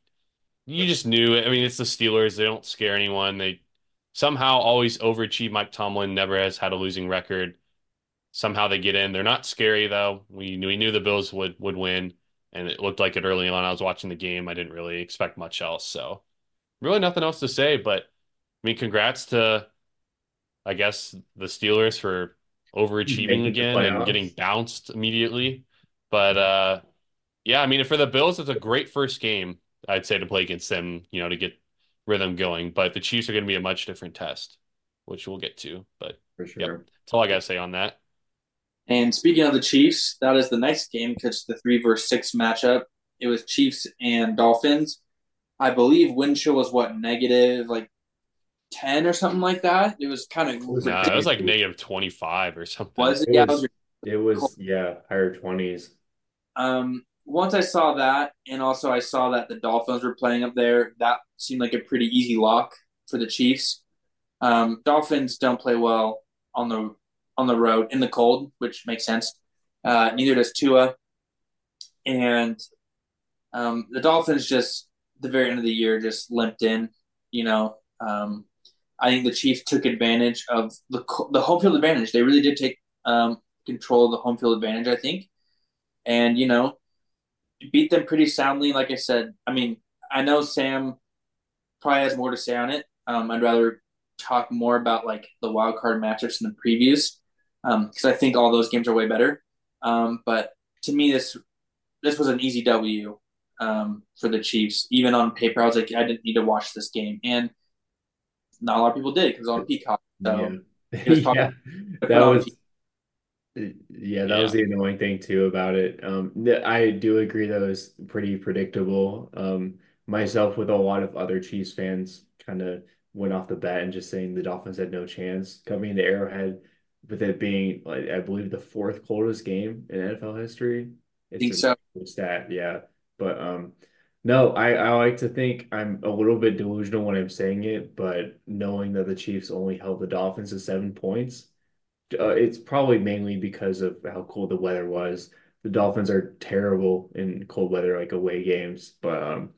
Speaker 1: you just knew it. I mean, it's the Steelers. They don't scare anyone. They somehow always overachieve. Mike Tomlin never has had a losing record. Somehow they get in. They're not scary though. We knew we knew the Bills would would win, and it looked like it early on. I was watching the game. I didn't really expect much else. So really nothing else to say, but I mean, congrats to, I guess, the Steelers for overachieving again and getting bounced immediately. But uh, yeah, I mean, for the Bills, it's a great first game, I'd say, to play against them, you know, to get rhythm going. But the Chiefs are going to be a much different test, which we'll get to. But
Speaker 2: for sure,
Speaker 1: yep, that's all I got to say on that.
Speaker 3: And speaking of the Chiefs, that is the next game because the three versus six matchup. It was Chiefs and Dolphins. I believe wind chill was what negative like ten or something like that. It was kind of
Speaker 1: no, it was like negative twenty five or something.
Speaker 3: Was it?
Speaker 2: it yeah, was, it was yeah higher twenties.
Speaker 3: Um, once I saw that, and also I saw that the Dolphins were playing up there, that seemed like a pretty easy lock for the Chiefs. Um, Dolphins don't play well on the on the road in the cold, which makes sense. Uh, neither does Tua, and um, the Dolphins just the very end of the year just limped in. You know, um, I think the Chiefs took advantage of the the home field advantage. They really did take um, control of the home field advantage. I think, and you know, beat them pretty soundly. Like I said, I mean, I know Sam probably has more to say on it. Um, I'd rather talk more about like the wild card matchups and the previews because um, I think all those games are way better. Um, but to me, this this was an easy W um, for the Chiefs. Even on paper, I was like, I didn't need to watch this game, and not a lot of people did because on Peacock. So
Speaker 2: yeah. was yeah. that was. Yeah, that yeah. was the annoying thing too about it. Um, I do agree that was pretty predictable. Um, myself with a lot of other Chiefs fans kind of went off the bat and just saying the Dolphins had no chance coming into Arrowhead with it being like I believe the fourth coldest game in NFL history.
Speaker 3: It's I think so.
Speaker 2: Stat, yeah. But um, no, I, I like to think I'm a little bit delusional when I'm saying it, but knowing that the Chiefs only held the Dolphins to seven points, uh, it's probably mainly because of how cold the weather was. The Dolphins are terrible in cold weather, like away games, but um,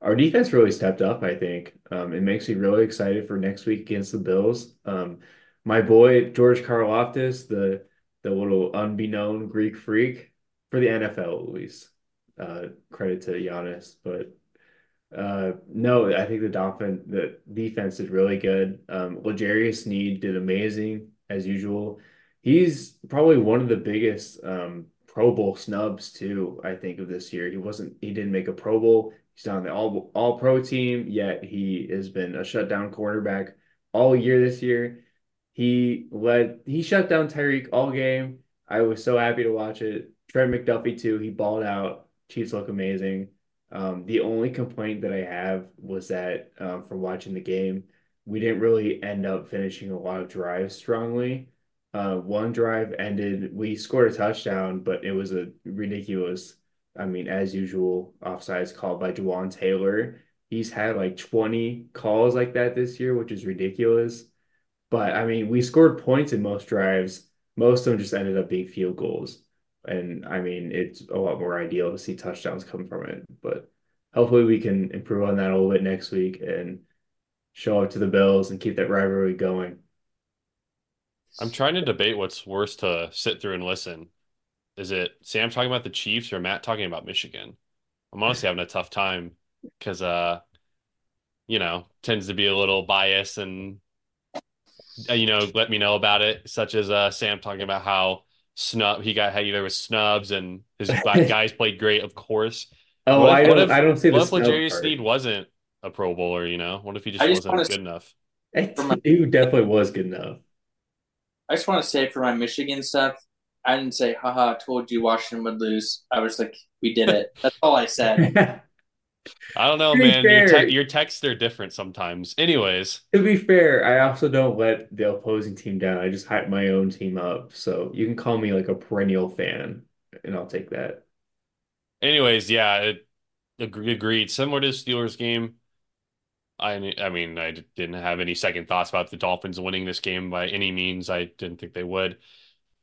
Speaker 2: our defense really stepped up. I think um, it makes me really excited for next week against the Bills. Um, my boy George Karlaftis, the the little unbeknown Greek freak for the NFL at least uh, credit to Giannis, but Uh, no, I think the Dolphin the defense is really good. Um, L'Jarius Sneed did amazing as usual. He's probably one of the biggest um, Pro Bowl snubs too, I think, of this year. He wasn't he didn't make a Pro Bowl. He's not on the all all pro team, yet he has been a shutdown quarterback all year this year. He led he shut down Tyreek all game. I was so happy to watch it. Trent McDuffie too, he balled out. Chiefs look amazing. Um, the only complaint that I have was that um, from watching the game, we didn't really end up finishing a lot of drives strongly. Uh, one drive ended, we scored a touchdown, but it was a ridiculous, I mean, as usual, offsides called by Jawaan Taylor. He's had like 20 calls like that this year, which is ridiculous. But I mean, we scored points in most drives. Most of them just ended up being field goals. And I mean, it's a lot more ideal to see touchdowns come from it. But hopefully we can improve on that a little bit next week and show up to the Bills and keep that rivalry going.
Speaker 1: I'm trying to debate what's worse to sit through and listen. Is it Sam talking about the Chiefs or Matt talking about Michigan? I'm honestly having a tough time because, uh, you know, tends to be a little biased and, uh, you know, let me know about it, such as uh, Sam talking about how snub he got, how there was snubs and his guys played great, of course.
Speaker 2: Oh,
Speaker 1: What
Speaker 2: I
Speaker 1: what
Speaker 2: don't,
Speaker 1: if,
Speaker 2: I don't see the
Speaker 1: what if
Speaker 2: snub
Speaker 1: L'Jarius
Speaker 2: part.
Speaker 1: Sneed wasn't a Pro Bowler, you know? What if he just
Speaker 3: just
Speaker 1: wasn't
Speaker 3: wanna
Speaker 1: good enough?
Speaker 2: He definitely was good enough.
Speaker 3: I just want to say for my Michigan stuff, I didn't say, haha, told you Washington would lose. I was like, we did it. That's all I said.
Speaker 1: I don't know, man. Your, te your texts are different sometimes. Anyways, to
Speaker 2: be fair, I also don't let the opposing team down. I just hype my own team up. So you can call me like a perennial fan, and I'll take that.
Speaker 1: anyways, yeah, it, ag- agreed. Similar to the Steelers game. I I mean, I didn't have any second thoughts about the Dolphins winning this game by any means. I didn't think they would.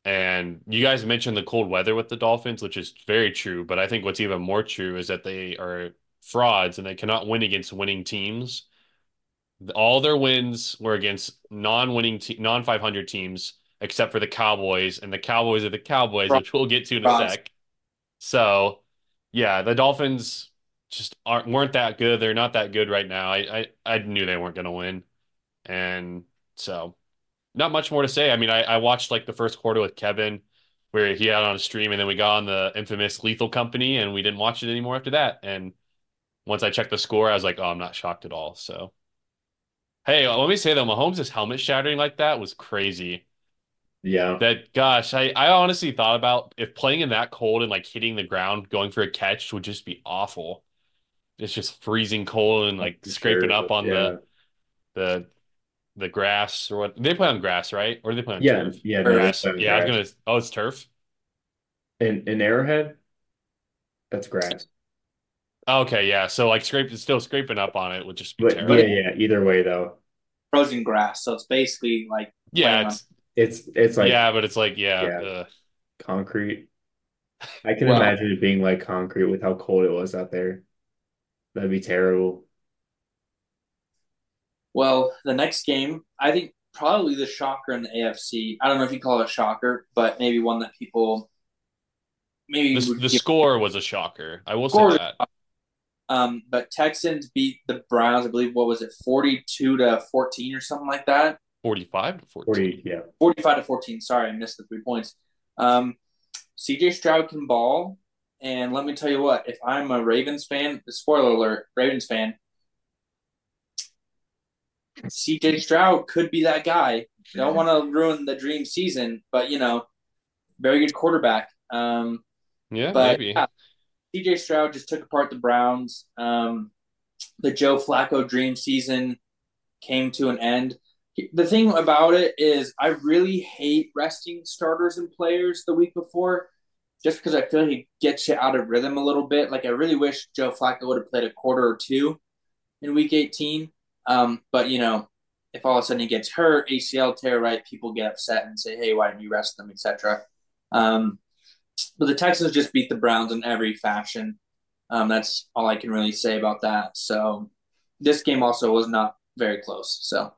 Speaker 1: And you guys mentioned the cold weather with the Dolphins, which is very true. But I think what's even more true is that they are frauds and they cannot win against winning teams. All their wins were against non-winning, te non 500 teams, except for the Cowboys, and the Cowboys are the Cowboys, which we'll get to in a
Speaker 3: Frauds.
Speaker 1: sec. So, yeah, the Dolphins just aren't weren't that good. They're not that good right now. I I, I knew they weren't going to win, and so not much more to say. I mean, I, I watched like the first quarter with Kevin, where he had on a stream, and then we got on the infamous Lethal Company, and we didn't watch it anymore after that. And once I checked the score, I was like, oh, I'm not shocked at all. So, hey, let me say though, Mahomes' helmet shattering like that was crazy.
Speaker 2: Yeah.
Speaker 1: That gosh, I I honestly thought about if playing in that cold and like hitting the ground, going for a catch would just be awful. It's just freezing cold and like
Speaker 2: For
Speaker 1: scraping
Speaker 2: sure,
Speaker 1: up on
Speaker 2: yeah.
Speaker 1: the the the grass or what they play on grass, right? Or do they play on
Speaker 2: Yeah,
Speaker 1: turf?
Speaker 2: yeah, no,
Speaker 1: Grass.
Speaker 2: they play on
Speaker 1: Yeah, I was gonna. Oh, it's turf.
Speaker 2: In in Arrowhead, that's grass.
Speaker 1: Okay, yeah. So like scrape, still scraping up on it would just be
Speaker 2: But
Speaker 1: terrible.
Speaker 2: yeah, yeah, either way though,
Speaker 3: Frozen grass. So it's basically like,
Speaker 1: Yeah,
Speaker 3: Playing
Speaker 1: it's
Speaker 2: it's it's like
Speaker 1: yeah, but it's like yeah,
Speaker 2: Yeah.
Speaker 1: uh,
Speaker 2: concrete. I can
Speaker 3: Well-
Speaker 2: imagine it being like concrete with how cold it was out there. That'd be terrible.
Speaker 3: well, the next game, I think probably the shocker in the AFC. I don't know if you call it a shocker, but maybe one that people maybe
Speaker 1: the, the
Speaker 3: give-
Speaker 1: score was a shocker. I will
Speaker 3: Score
Speaker 1: say
Speaker 3: was-
Speaker 1: that.
Speaker 3: Um, but Texans beat the Browns, I believe, what was it, 42 to 14 or something like that?
Speaker 1: 45 to 14.
Speaker 2: Forty, yeah.
Speaker 3: 45 to 14. Sorry, I missed the three points. Um, CJ Stroud can ball. And let me tell you what, if I'm a Ravens fan, spoiler alert, Ravens fan, CJ Stroud could be that guy. Don't want to ruin the dream season, but you know, very good quarterback. Um,
Speaker 1: Yeah,
Speaker 3: but
Speaker 1: maybe.
Speaker 3: yeah, CJ Stroud just took apart the Browns. Um, the Joe Flacco dream season came to an end. The thing about it is, I really hate resting starters and players the week before, just because I feel like it gets you out of rhythm a little bit. Like I really wish Joe Flacco would have played a quarter or two in Week 18. Um, but you know, if all of a sudden he gets hurt, ACL tear, right? People get upset and say, "Hey, why didn't you rest them?" Etc. Um, but the Texans just beat the Browns in every fashion. Um, that's all I can really say about that. So this game also was not very close. So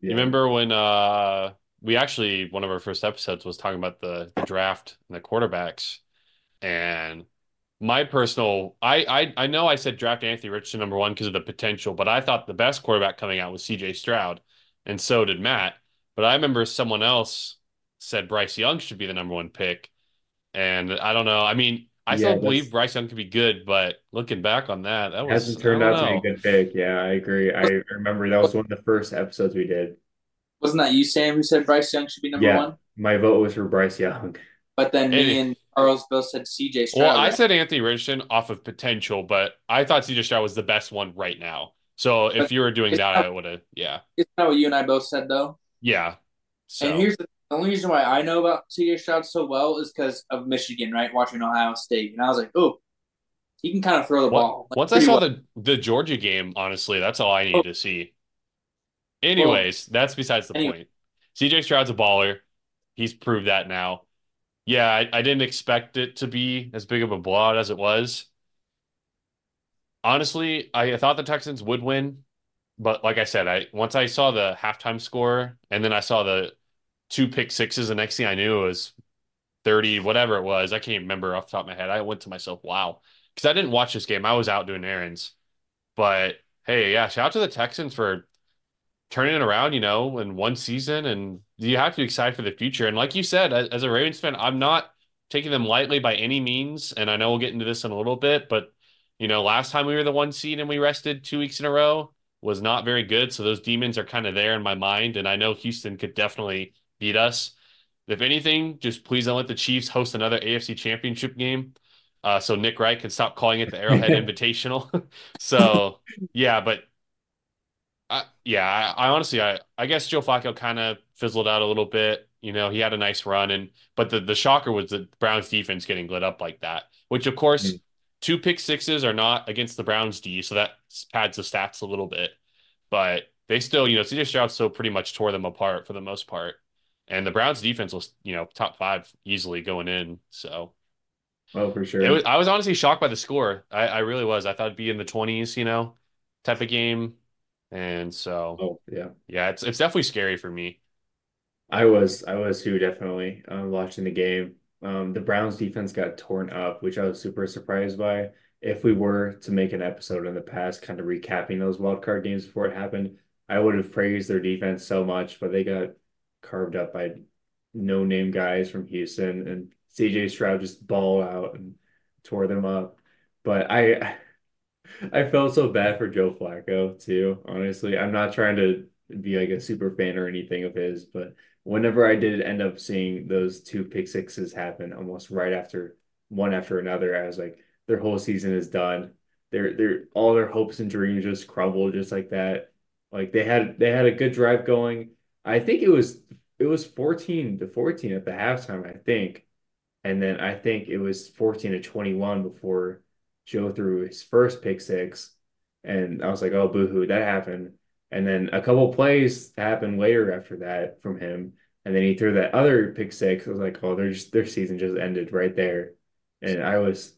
Speaker 1: You remember when uh we actually one of our first episodes was talking about the the draft and the quarterbacks and my personal I I I know I said draft Anthony Richardson number one because of the potential, but I thought the best quarterback coming out was CJ Stroud, and so did Matt. But I remember someone else said Bryce Young should be the number one pick. And I don't know. I mean, I
Speaker 2: Yeah,
Speaker 1: still believe Bryce Young could be good, but looking back on that, that was
Speaker 2: hasn't turned
Speaker 1: don't
Speaker 2: out to be a good pick. Yeah, I agree. I remember that was one of the first episodes we did.
Speaker 3: Wasn't that you, Sam, who said Bryce Young should be number
Speaker 2: Yeah.
Speaker 3: one?
Speaker 2: My vote was for Bryce Young.
Speaker 3: But then me and Charles both said CJ Stroud.
Speaker 1: Well, I said Anthony Richardson off of potential, but I thought CJ Stroud was the best one right now. So if
Speaker 3: But
Speaker 1: you were doing
Speaker 3: it's
Speaker 1: that,
Speaker 3: not-
Speaker 1: I would have, yeah,
Speaker 3: Isn't that what you and I both said though?
Speaker 1: yeah. So
Speaker 3: And here's the, the only reason why I know about CJ Stroud so well is because of Michigan, right? Watching Ohio State, and I was like, oh, he can kind of throw the
Speaker 1: Once-
Speaker 3: ball. Like,
Speaker 1: once I saw
Speaker 3: well.
Speaker 1: the the Georgia game, honestly, that's all I needed
Speaker 3: Oh.
Speaker 1: to see. Anyways, that's besides the
Speaker 3: Anyway.
Speaker 1: point. CJ Stroud's a baller. He's proved that now. Yeah, I, I didn't expect it to be as big of a blowout as it was. Honestly, I, I thought the Texans would win, but like I said, I once I saw the halftime score and then I saw the two pick sixes, the next thing I knew was 30, whatever it was. I can't remember off the top of my head. I went to myself, wow. Because I didn't watch this game. I was out doing errands. But hey, yeah, shout out to the Texans for turning it around, you know, in one season. And you have to be excited for the future. And like you said, as a Ravens fan, I'm not taking them lightly by any means. And I know we'll get into this in a little bit, but you know, last time we were the one seed and we rested two weeks in a row was not very good. So those demons are kind of there in my mind. And I know Houston could definitely beat us. If anything, just please don't let the Chiefs host another AFC championship game. Uh, so Nick Wright can stop calling it the Arrowhead Invitational. so yeah, but I, yeah, I, I honestly, I, I guess Joe Flacco kind of fizzled out a little bit. You know, he had a nice run, and but the the shocker was the Browns defense getting lit up like that. Which, of course,
Speaker 2: Mm.
Speaker 1: two pick sixes are not against the Browns D, so that pads the stats a little bit. But they still, you know, CJ Stroud still pretty much tore them apart for the most part, and the Browns defense was, you know, top five easily going in. So
Speaker 2: Oh, for sure.
Speaker 1: it was, I was honestly shocked by the score. I, I really was. I thought it'd be in the twenties, you know, type of game, and so.
Speaker 2: Oh, yeah.
Speaker 1: Yeah, it's it's definitely scary for me.
Speaker 2: I was I was too definitely um, watching the game. Um, the Browns defense got torn up, which I was super surprised by. If we were to make an episode in the past, kind of recapping those wild card games before it happened, I would have praised their defense so much, but they got carved up by no name guys from Houston, and CJ Stroud just balled out and tore them up. But I I felt so bad for Joe Flacco too, honestly. I'm not trying to be like a super fan or anything of his, but whenever I did end up seeing those two pick sixes happen almost right after one after another, I was like, their whole season is done. Their their all their hopes and dreams just crumbled just like that. Like they had they had a good drive going. I think it was it was 14 to 14 at the halftime, I think. And then I think it was 14 to 21 before Joe threw his first pick six. And I was like, oh, boohoo, that happened. And then a couple plays happened later after that from him. And then he threw that other pick six. I was like, oh, their their season just ended right there. And I was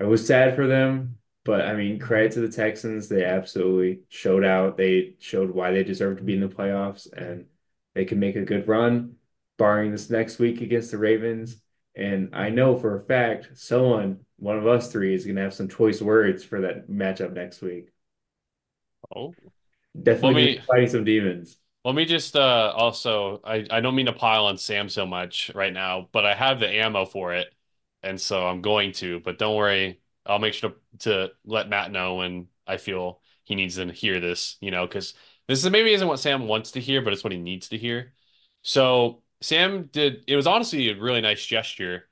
Speaker 2: I was sad for them, but I mean, credit to the Texans. They absolutely showed out. They showed why they deserve to be in the playoffs, and they can make a good run, barring this next week against the Ravens. And I know for a fact, someone, one of us three, is going to have some choice words for that matchup next week.
Speaker 1: Oh.
Speaker 2: Definitely gonna fighting some demons.
Speaker 1: Let me just uh also I, I don't mean to pile on Sam so much right now, but I have the ammo for it, and so I'm going to, but don't worry, I'll make sure to, to let Matt know when I feel he needs to hear this, you know, because this is maybe isn't what Sam wants to hear, but it's what he needs to hear. So Sam did it was honestly a really nice gesture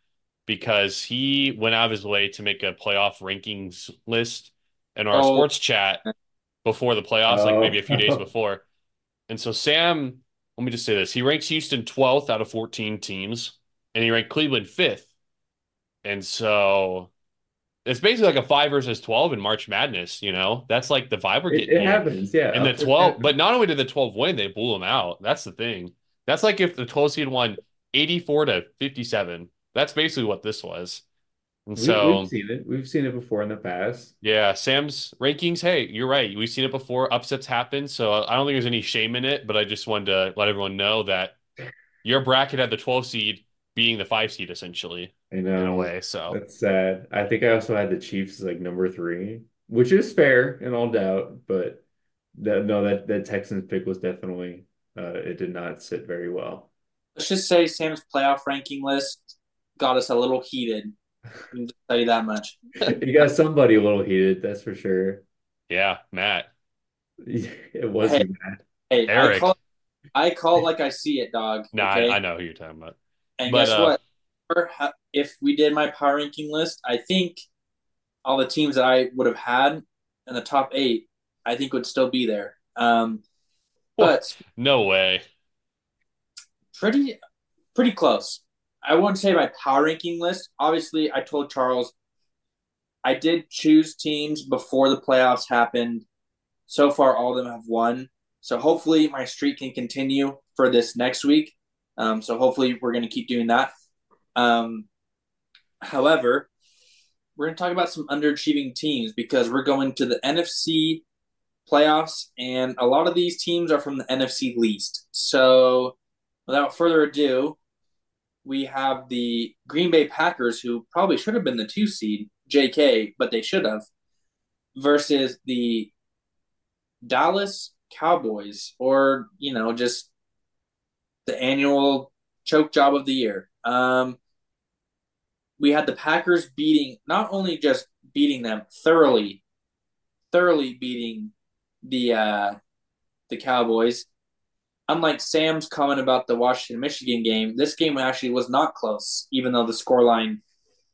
Speaker 1: because he went out of his way to make a playoff rankings list in our
Speaker 3: Oh.
Speaker 1: sports chat before the playoffs, like maybe a few days
Speaker 2: Oh.
Speaker 1: before. And so Sam, let me just say this. He ranks Houston 12th out of 14 teams, and he ranked Cleveland 5th. And so it's basically like a 5 versus 12 in March Madness, you know? That's like the vibe we're getting
Speaker 2: it
Speaker 1: here.
Speaker 2: happens, yeah.
Speaker 1: And the 12,
Speaker 2: happen.
Speaker 1: but not only did the 12 win, they blew them out. That's the thing. That's like if the 12 seed won 84 to 57. That's basically what this was. And
Speaker 2: We,
Speaker 1: so,
Speaker 2: we've seen it. We've seen it before in the past.
Speaker 1: yeah, Sam's rankings. Hey, you're right. We've seen it before. Upsets happen. So I don't think there's any shame in it, but I just wanted to let everyone know that your bracket had the 12 seed being the five seed essentially.
Speaker 2: I
Speaker 1: in a way. So
Speaker 2: That's sad. I think I also had the Chiefs as like number three, which is fair in all doubt, but that no, that that Texans pick was definitely uh it did not sit very well.
Speaker 3: Let's just say Sam's playoff ranking list got us a little heated. I can just tell you that much.
Speaker 2: You got somebody a little heated, that's for sure.
Speaker 1: yeah, Matt,
Speaker 2: It was
Speaker 3: Hey.
Speaker 2: mad.
Speaker 3: Hey, I
Speaker 1: Eric.
Speaker 3: call I call it like I see it, dog.
Speaker 1: no,
Speaker 3: okay?
Speaker 1: I, I know who you're talking about.
Speaker 3: And
Speaker 1: But,
Speaker 3: guess
Speaker 1: uh,
Speaker 3: what? If we did my power ranking list, I think all the teams that I would have had in the top eight, I think would still be there. Um, but
Speaker 1: No way.
Speaker 3: pretty pretty close. I wouldn't say my power ranking list. Obviously, I told Charles I did choose teams before the playoffs happened. So far, all of them have won. So hopefully, my streak can continue for this next week. Um, so hopefully, we're going to keep doing that. Um, however, we're going to talk about some underachieving teams because we're going to the NFC playoffs, and a lot of these teams are from the NFC least. So, without further ado, we have the Green Bay Packers, who probably should have been the two seed, JK, but they should have, versus the Dallas Cowboys, or, you know, just the annual choke job of the year. Um, we had the Packers beating, not only just beating them thoroughly, thoroughly beating the uh, the Cowboys. Unlike Sam's comment about the Washington Michigan game, this game actually was not close, even though the scoreline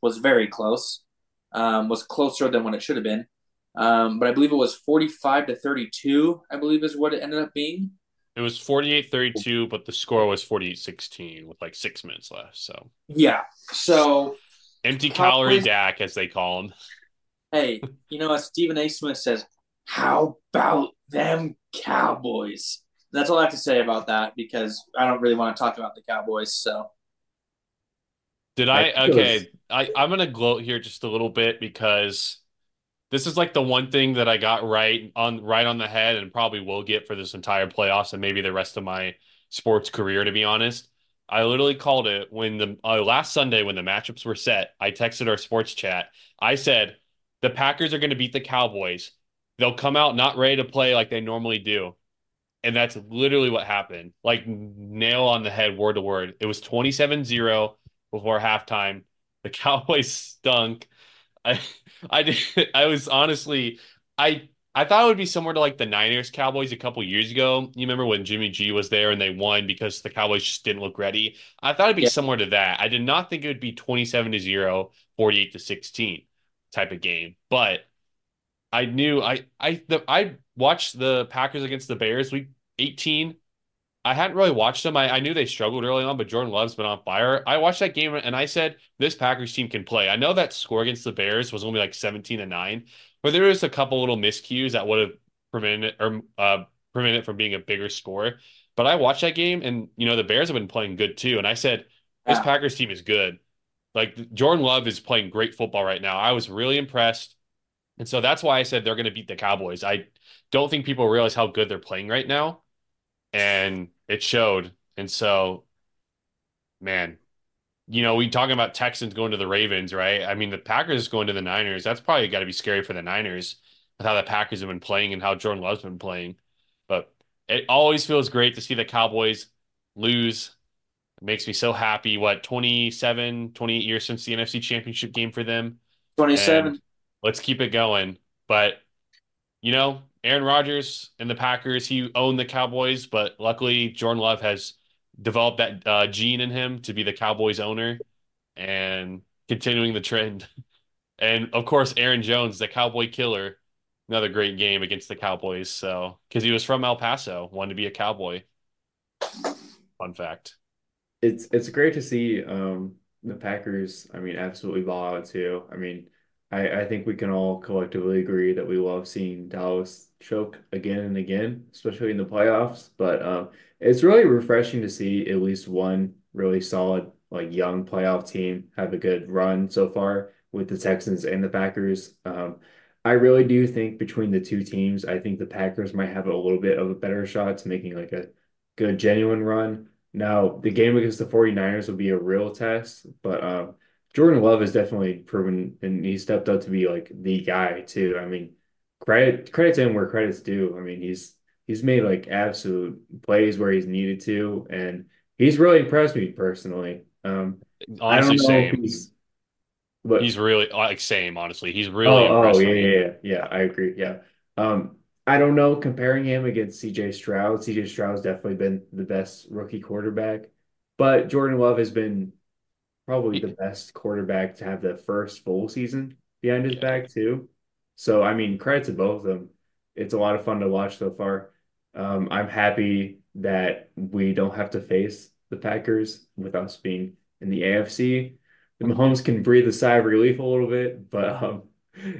Speaker 3: was very close. Um, was closer than what it should have been. Um, but I believe it was 45 to 32, I believe is what it ended up being.
Speaker 1: It was 48-32, but the score was 48-16 with like six minutes left. So
Speaker 3: Yeah. So,
Speaker 1: empty calorie Dak, as they call him.
Speaker 3: hey, you know, as Stephen A. Smith says, how about them Cowboys? That's all I have to say about that because I don't really want to talk about the Cowboys. So,
Speaker 1: Did I?
Speaker 2: I think it
Speaker 1: Okay, I I'm gonna gloat here just a little bit because this is like the one thing that I got right on right on the head and probably will get for this entire playoffs and maybe the rest of my sports career, to be honest. I literally called it when the uh, last Sunday when the matchups were set. I texted our sports chat. I said the Packers are going to beat the Cowboys. They'll come out not ready to play like they normally do. And that's literally what happened. Like nail on the head, word to word. It was 27-0 before halftime. The Cowboys stunk. I I did I was honestly I I thought it would be similar to like the Niners Cowboys a couple years ago. You remember when Jimmy G was there and they won because the Cowboys just didn't look ready. I thought it'd be
Speaker 3: Yeah.
Speaker 1: similar to that. I did not think it would be 27 to 0, 48 to 16 type of game. But I knew I I the, I watched the Packers against the Bears week 18. I hadn't really watched them. I, I knew they struggled early on, but Jordan Love's been on fire. I watched that game and I said, this Packers team can play. I know that score against the Bears was only like 17 to 9, but there was a couple little miscues that would have prevented it or uh prevented it from being a bigger score. But I watched that game and you know the Bears have been playing good too. And I said, this
Speaker 3: Yeah.
Speaker 1: Packers team is good. Like Jordan Love is playing great football right now. I was really impressed. And so that's why I said they're going to beat the Cowboys. I don't think people realize how good they're playing right now. And it showed. And so, man, you know, we talking about Texans going to the Ravens, right? I mean, the Packers going to the Niners. That's probably got to be scary for the Niners with how the Packers have been playing and how Jordan Love's been playing. But it always feels great to see the Cowboys lose. It makes me so happy. What, 27, 28 years since the NFC Championship game for them?
Speaker 3: 27.
Speaker 1: And let's keep it going. But you know, Aaron Rodgers and the Packers, he owned the Cowboys, but luckily Jordan Love has developed that uh, gene in him to be the Cowboys owner and continuing the trend. And of course, Aaron Jones, the Cowboy killer, another great game against the Cowboys. So, because he was from El Paso, wanted to be a Cowboy. Fun fact.
Speaker 2: It's it's great to see um the Packers, I mean, absolutely ball out too. I mean, I, I think we can all collectively agree that we love seeing Dallas choke again and again, especially in the playoffs. But um it's really refreshing to see at least one really solid, like young playoff team have a good run so far with the Texans and the Packers. Um I really do think between the two teams, I think the Packers might have a little bit of a better shot to making like a good genuine run. Now, the game against the 49ers will be a real test, but um, Jordan Love has definitely proven and he stepped up to be like the guy too. I mean, credit credit to him where credit's due. I mean, he's he's made like absolute plays where he's needed to, and he's really impressed me personally. Um, I don't
Speaker 1: Honestly, same.
Speaker 2: he's, but
Speaker 1: He's really like same, honestly. He's
Speaker 2: oh,
Speaker 1: really
Speaker 2: oh
Speaker 1: impressed
Speaker 2: yeah,
Speaker 1: me.
Speaker 2: yeah, yeah, yeah. I agree. Yeah. Um, I don't know comparing him against CJ Stroud. CJ Stroud's definitely been the best rookie quarterback, but Jordan Love has been probably the best quarterback to have the first full season behind his
Speaker 1: yeah.
Speaker 2: back too. So I mean, credit to both of them. It's a lot of fun to watch so far. Um, I'm happy that we don't have to face the Packers with us being in the AFC. The Mahomes can breathe a sigh of relief a little bit, but um,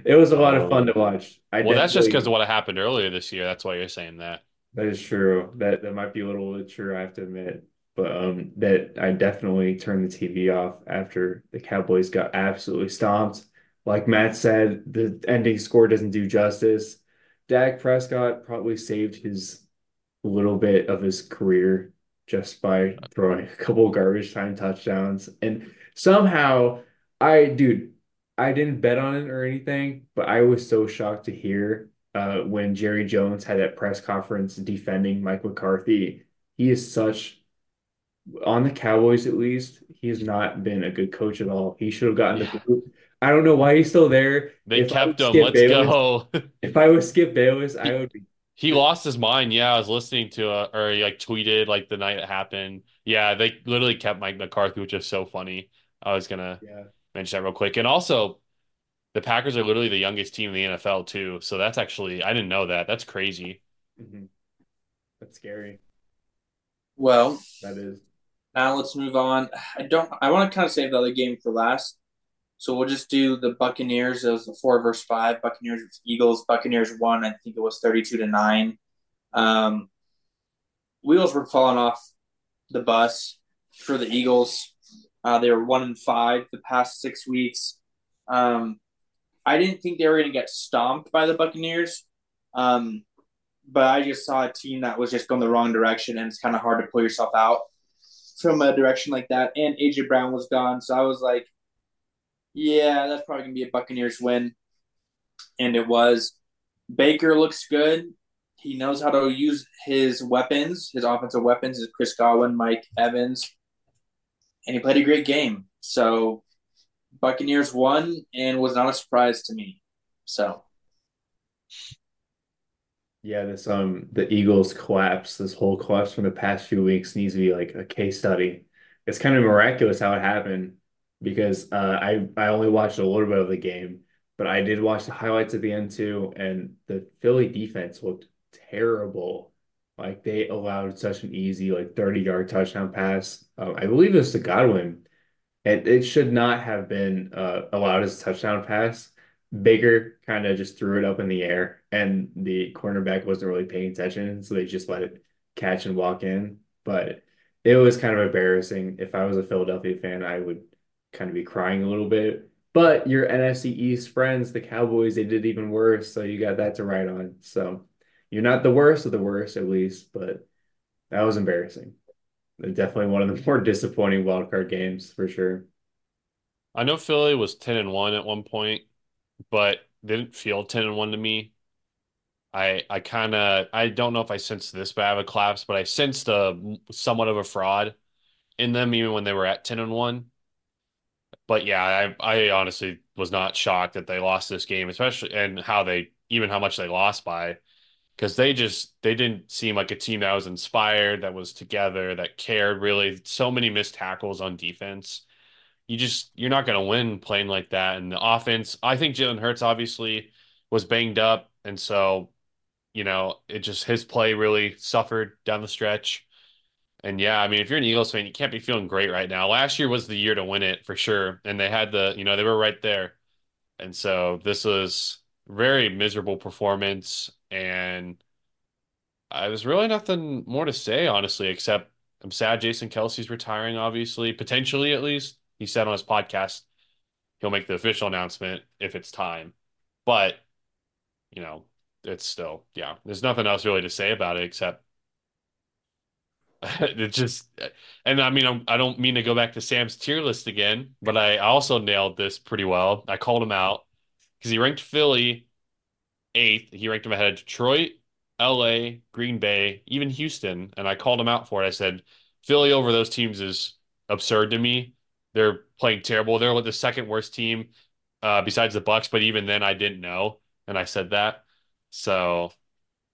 Speaker 2: it was a lot of fun
Speaker 1: Oh,
Speaker 2: to watch. I
Speaker 1: well, that's just because of what happened earlier this year. That's why you're saying that.
Speaker 2: that is true. That that might be a little bit true, I have to admit. But um that I definitely turned the TV off after the Cowboys got absolutely stomped. Like Matt said, the ending score doesn't do justice. Dak Prescott probably saved his little bit of his career just by throwing a couple garbage time touchdowns. And somehow I, dude, I didn't bet on it or anything, but I was so shocked to hear uh, when Jerry Jones had that press conference defending Mike McCarthy. He is such, on the Cowboys at least, he has not been a good coach at all. He should have gotten the boot. I don't know why he's still there.
Speaker 1: They
Speaker 2: If
Speaker 1: kept him.
Speaker 2: Skip
Speaker 1: Let's
Speaker 2: Bayless,
Speaker 1: go.
Speaker 2: if I was Skip Bayless, I would be.
Speaker 1: he lost his mind. Yeah, I was listening to uh or he like tweeted like the night it happened. Yeah, they literally kept Mike McCarthy, which is so funny. I was gonna
Speaker 2: Yeah.
Speaker 1: mention that real quick. And also the Packers are literally the youngest team in the NFL too. So that's actually I didn't know that. That's crazy.
Speaker 2: hmm That's scary.
Speaker 3: Well,
Speaker 2: That is.
Speaker 3: now let's move on. I don't. I want to kind of save the other game for last, so we'll just do the Buccaneers. It was the four versus five. Buccaneers Eagles. Buccaneers won. I think it was thirty-two to nine. Um, wheels were falling off the bus for the Eagles. Uh, they were one and five the past six weeks. Um, I didn't think they were going to get stomped by the Buccaneers. Um, but I just saw a team that was just going the wrong direction, and it's kind of hard to pull yourself out from a direction like that. And AJ Brown was gone, so I was like, yeah, that's probably to be a Buccaneers win, and it was. Baker looks good. He knows how to use his weapons, his offensive weapons, is Chris Godwin, Mike Evans, and he played a great game. So Buccaneers won and was not a surprise to me. So
Speaker 2: Yeah, this um the Eagles collapse, this whole collapse from the past few weeks needs to be like a case study. It's kind of miraculous how it happened because uh, I I only watched a little bit of the game, but I did watch the highlights at the end too, and the Philly defense looked terrible. Like they allowed such an easy like 30 yard touchdown pass. Uh, I believe it was to Godwin. It it should not have been uh, allowed as a touchdown pass. Baker kind of just threw it up in the air, and the cornerback wasn't really paying attention, so they just let it catch and walk in. But it was kind of embarrassing. If I was a Philadelphia fan, I would kind of be crying a little bit. But your NFC East friends, the Cowboys, they did even worse, so you got that to write on. So you're not the worst of the worst, at least, but that was embarrassing. Definitely one of the more disappointing wildcard games for sure.
Speaker 1: I know Philly was 10 and 1 at one point, but didn't feel 10 and 1 to me. I I kind of I don't know if I sensed this bad of a collapse, but I sensed a somewhat of a fraud in them even when they were at 10 and 1. But yeah, I I honestly was not shocked that they lost this game, especially and how they even how much they lost by because they just they didn't seem like a team that was inspired, that was together, that cared really. So many missed tackles on defense. You just you're not going to win playing like that. And the offense, I think Jalen Hurts obviously was banged up, and so you know it just his play really suffered down the stretch. And yeah, I mean, if you're an Eagles fan, you can't be feeling great right now. Last year was the year to win it for sure, and they had the you know they were right there. And so this was very miserable performance, and uh, there's really nothing more to say, honestly, except I'm sad Jason Kelce's retiring, obviously, potentially at least. He said on his podcast he'll make the official announcement if it's time. But, you know, it's still, yeah, there's nothing else really to say about it except It just, and I mean, I'm, I don't mean to go back to Sam's tier list again, but I also nailed this pretty well. I called him out because he ranked Philly eighth. He ranked him ahead of Detroit, LA, Green Bay, even Houston, and I called him out for it. I said, Philly over those teams is absurd to me. They're playing terrible. They're like the second worst team uh, besides the Bucks, but even then I didn't know, and I said that. So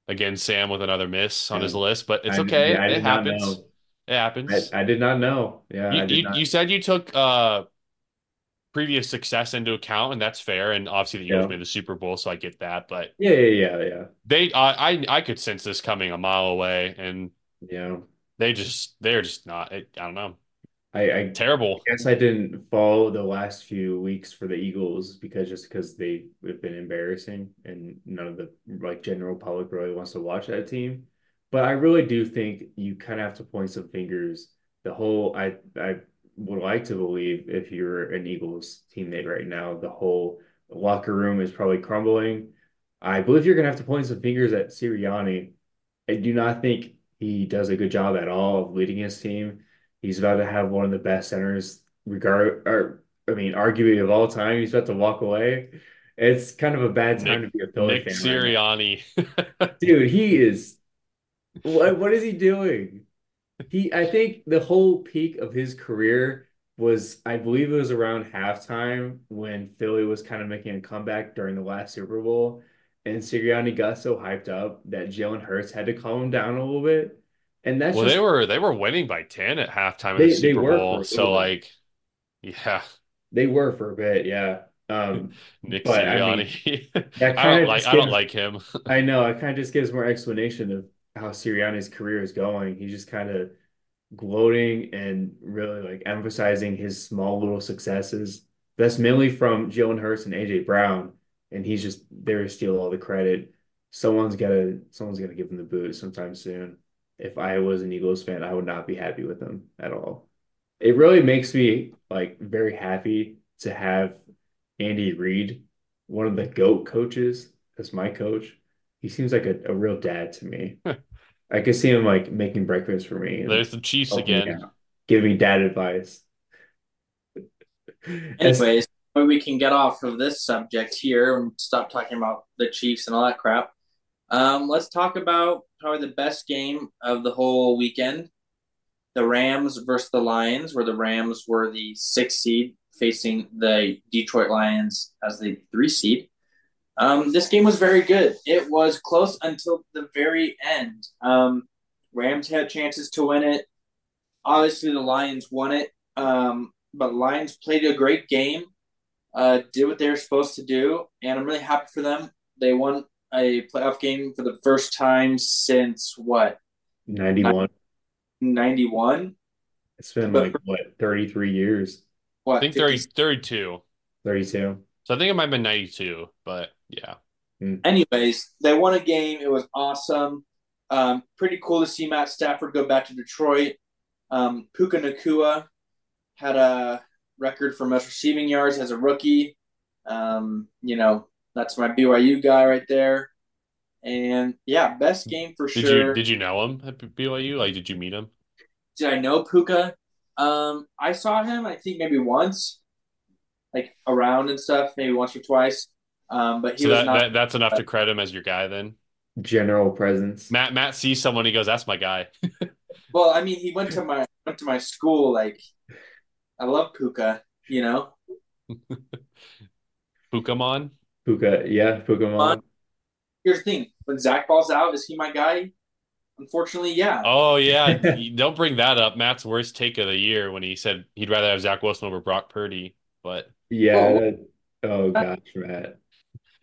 Speaker 1: again, Sam with another miss on his list, but it's
Speaker 2: I,
Speaker 1: okay.
Speaker 2: yeah, I
Speaker 1: It happens. It happens.
Speaker 2: I did not know. Yeah,
Speaker 1: You
Speaker 2: I did
Speaker 1: you you said you took uh previous success into account, and that's fair. And obviously the Eagles
Speaker 2: Yeah.
Speaker 1: made the Super Bowl, so I get that. But
Speaker 2: Yeah, yeah, yeah, yeah.
Speaker 1: they, I, I, I could sense this coming a mile away, and
Speaker 2: Yeah.
Speaker 1: they just, they're just not. I don't know.
Speaker 2: I, I
Speaker 1: Terrible.
Speaker 2: guess I didn't follow the last few weeks for the Eagles because just because they have been embarrassing and none of the like general public really wants to watch that team. But I really do think you kind of have to point some fingers. The whole I I would like to believe if you're an Eagles teammate right now, the whole locker room is probably crumbling. I believe you're gonna have to point some fingers at Sirianni. I do not think he does a good job at all of leading his team. He's about to have one of the best centers, regard or I mean, arguably of all time. He's about to walk away. It's kind of a bad time
Speaker 1: Nick
Speaker 2: to be a Philly
Speaker 1: Nick
Speaker 2: fan right now. Dude, he is what what is he doing? He I think the whole peak of his career was I believe it was around halftime when Philly was kind of making a comeback during the last Super Bowl. And Sirianni got so hyped up that Jalen Hurts had to calm him down a little bit. And that's
Speaker 1: Well,
Speaker 2: just
Speaker 1: they were they were winning by 10 at halftime in
Speaker 2: They-
Speaker 1: the
Speaker 2: they
Speaker 1: Super
Speaker 2: were
Speaker 1: Bowl. So like, yeah,
Speaker 2: They were for a bit, yeah. Um,
Speaker 1: Nick
Speaker 2: But, I mean,
Speaker 1: Sirianni.
Speaker 2: that
Speaker 1: I don't like
Speaker 2: just
Speaker 1: I don't like him.
Speaker 2: I know it kind of just gives more explanation of how Sirianni's career is going. He's just kind of gloating and really like emphasizing his small little successes. That's mainly from Jalen Hurts and AJ Brown, and he's just there to steal all the credit. Someone's gotta someone's gotta give him the boot sometime soon. If I was an Eagles fan, I would not be happy with him at all. It really makes me like very happy to have Andy Reid, one of the GOAT coaches, as my coach. He seems like a, a real dad to me. I could see him like making breakfast for me
Speaker 1: There's the Chiefs
Speaker 2: helping me
Speaker 1: again.
Speaker 2: out, giving me dad advice.
Speaker 3: Anyways, we can get off of this subject here and stop talking about the Chiefs and all that crap. Um, let's talk about probably the best game of the whole weekend. The Rams versus the Lions, where the Rams were the sixth seed facing the Detroit Lions as the three seed. Um, this game was very good. It was close until the very end. Um, Rams had chances to win it. Obviously, the Lions won it. Um, but Lions played a great game, uh, did what they were supposed to do, and I'm really happy for them. They won a playoff game for the first time since what
Speaker 2: 91.
Speaker 3: '91.
Speaker 2: It's been
Speaker 3: But
Speaker 2: like
Speaker 3: for-
Speaker 2: what 33 years,
Speaker 3: What
Speaker 1: I think
Speaker 3: 50
Speaker 1: 30, 32.
Speaker 2: 32.
Speaker 1: So I think it might have been 92, but yeah.
Speaker 3: Anyways, they won a game. It was awesome. Um, pretty cool to see Matt Stafford go back to Detroit. Um, Puka Nacua had a record for most receiving yards as a rookie. Um, you know, that's my BYU guy right there. And yeah, best game for sure.
Speaker 1: Did
Speaker 3: sure.
Speaker 1: you did you know him at BYU? Like, did you meet him?
Speaker 3: Did I know Puka? Um, I saw him. I think maybe once, like around and stuff, maybe once or twice. Um, but he
Speaker 1: So
Speaker 3: was
Speaker 1: that,
Speaker 3: not.
Speaker 1: that that's enough to credit him as your guy then.
Speaker 2: General presence.
Speaker 1: Matt Matt sees someone, he goes, "That's my guy."
Speaker 3: Well, I mean, he went to my went to my school. Like, I love Puka. You know,
Speaker 1: Pokemon.
Speaker 2: Puka, yeah, Pokemon.
Speaker 3: here's the thing: when Zach balls out, is he my guy? Unfortunately, yeah.
Speaker 1: Oh yeah, don't bring that up. Matt's worst take of the year when he said he'd rather have Zach Wilson over Brock Purdy, but
Speaker 2: Yeah,
Speaker 3: Oh.
Speaker 2: that, oh gosh, Matt.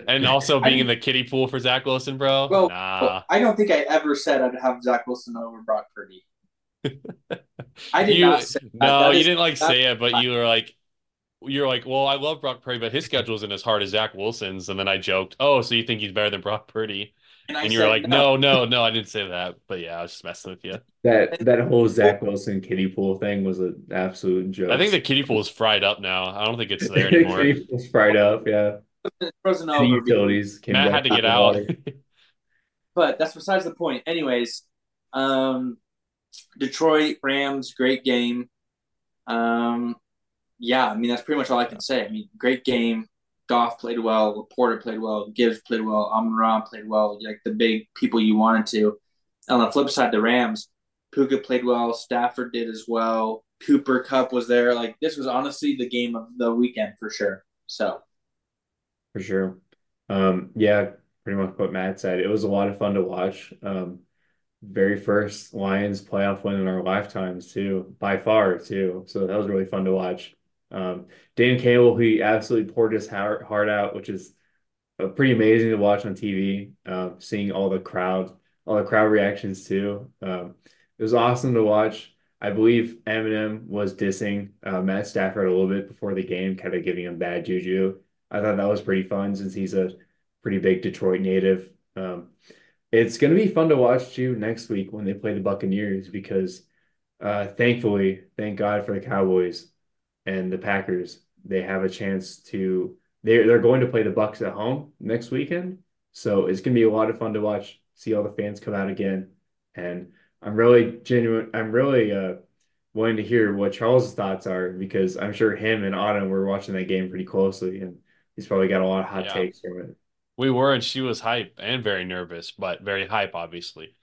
Speaker 1: and also being in the kiddie pool for Zach Wilson, bro.
Speaker 3: Well,
Speaker 1: Nah.
Speaker 3: I don't think I ever said I'd have Zach Wilson over Brock Purdy. I did
Speaker 1: You
Speaker 3: not say that.
Speaker 1: no,
Speaker 3: That
Speaker 1: you
Speaker 3: is-
Speaker 1: didn't like say it, but you were like, you're like, well, I love Brock Purdy, but his schedule isn't as hard as Zach Wilson's. And then I joked, oh, so you think he's better than Brock Purdy?
Speaker 3: And,
Speaker 1: And you were like, no, no, no, I didn't say that. But yeah, I was just messing with you.
Speaker 2: That that whole Zach Wilson kiddie pool thing was an absolute joke.
Speaker 1: I think the kiddie pool is fried up now. I don't think it's there anymore.
Speaker 2: kiddie pool's fried up. Yeah,
Speaker 3: It's frozen
Speaker 2: the
Speaker 3: over.
Speaker 2: utilities came
Speaker 1: Matt had to get out.
Speaker 3: But that's besides the point. Anyways, um, Detroit Rams, great game. Um, yeah, I mean that's pretty much all I can say. I mean, great game. Goff played well. Porter played well. Gibbs played well. Amon played well. Like the big people you wanted to. On the flip side, the Rams, Puka played well. Stafford did as well. Cooper Kupp was there. Like this was honestly the game of the weekend for sure. So
Speaker 2: for sure. Um, yeah, pretty much what Matt said. It was a lot of fun to watch. Um, very first Lions playoff win in our lifetimes too, by far too. So that was really fun to watch. Um, Dan Campbell, he absolutely poured his heart, heart out, which is uh, pretty amazing to watch on TV. Uh, seeing all the crowd, all the crowd reactions too. Um, it was awesome to watch. I believe Eminem was dissing uh, Matt Stafford a little bit before the game, kind of giving him bad juju. I thought that was pretty fun since he's a pretty big Detroit native. Um, it's going to be fun to watch too next week when they play the Buccaneers because uh, thankfully, thank God for the Cowboys and the Packers. They have a chance to they're they're going to play the Bucks at home next weekend. So it's going to be a lot of fun to watch, see all the fans come out again. And I'm really genuine I'm really uh wanting to hear what Charles' thoughts are because I'm sure him and Autumn were watching that game pretty closely and he's probably got a lot of hot yeah. takes from it.
Speaker 1: We were, and she was hype and very nervous, but very hype, obviously.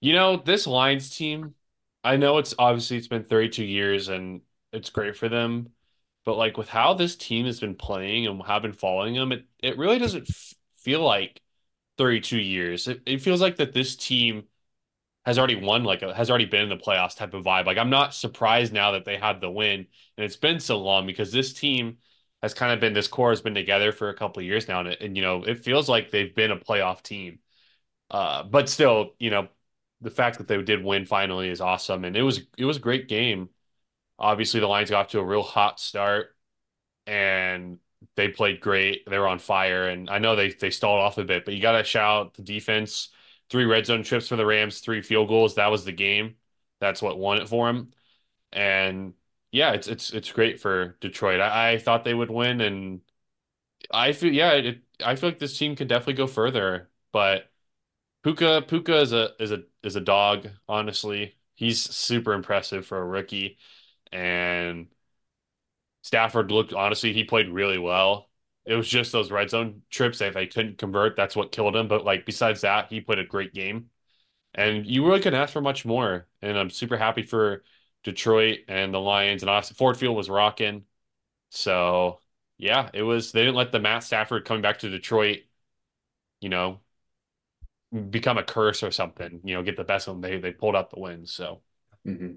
Speaker 1: You know, this Lions team, I know it's obviously it's been 32 years and it's great for them, but like with how this team has been playing and have been following them, it, it really doesn't f- feel like 32 years. It, it feels like that this team has already won, like has already been in the playoffs type of vibe. Like I'm not surprised now that they had the win, and it's been so long because this team has kind of been this core has been together for a couple years now, and, and you know it feels like they've been a playoff team. Uh, but still, you know, the fact that they did win finally is awesome, and it was it was a great game. Obviously, the Lions got to a real hot start, and they played great. They were on fire, and I know they they stalled off a bit, but you got to shout out the defense. Three red zone trips for the Rams, three field goals. That was the game. That's what won it for them. And yeah, it's it's it's great for Detroit. I, I thought they would win, and I feel yeah, it, I feel like this team could definitely go further. But Puka Puka is a is a is a dog. Honestly, he's super impressive for a rookie, and Stafford looked honestly he played really well. It was just those red zone trips that if they couldn't convert, that's what killed him. But like besides that, he played a great game, and you really couldn't ask for much more. And I'm super happy for Detroit and the Lions and Austin Ford Field was rocking. So yeah, it was. They didn't let the Matt Stafford coming back to Detroit, you know, become a curse or something. You know, get the best of them. They they pulled out the win. So
Speaker 2: mm-hmm.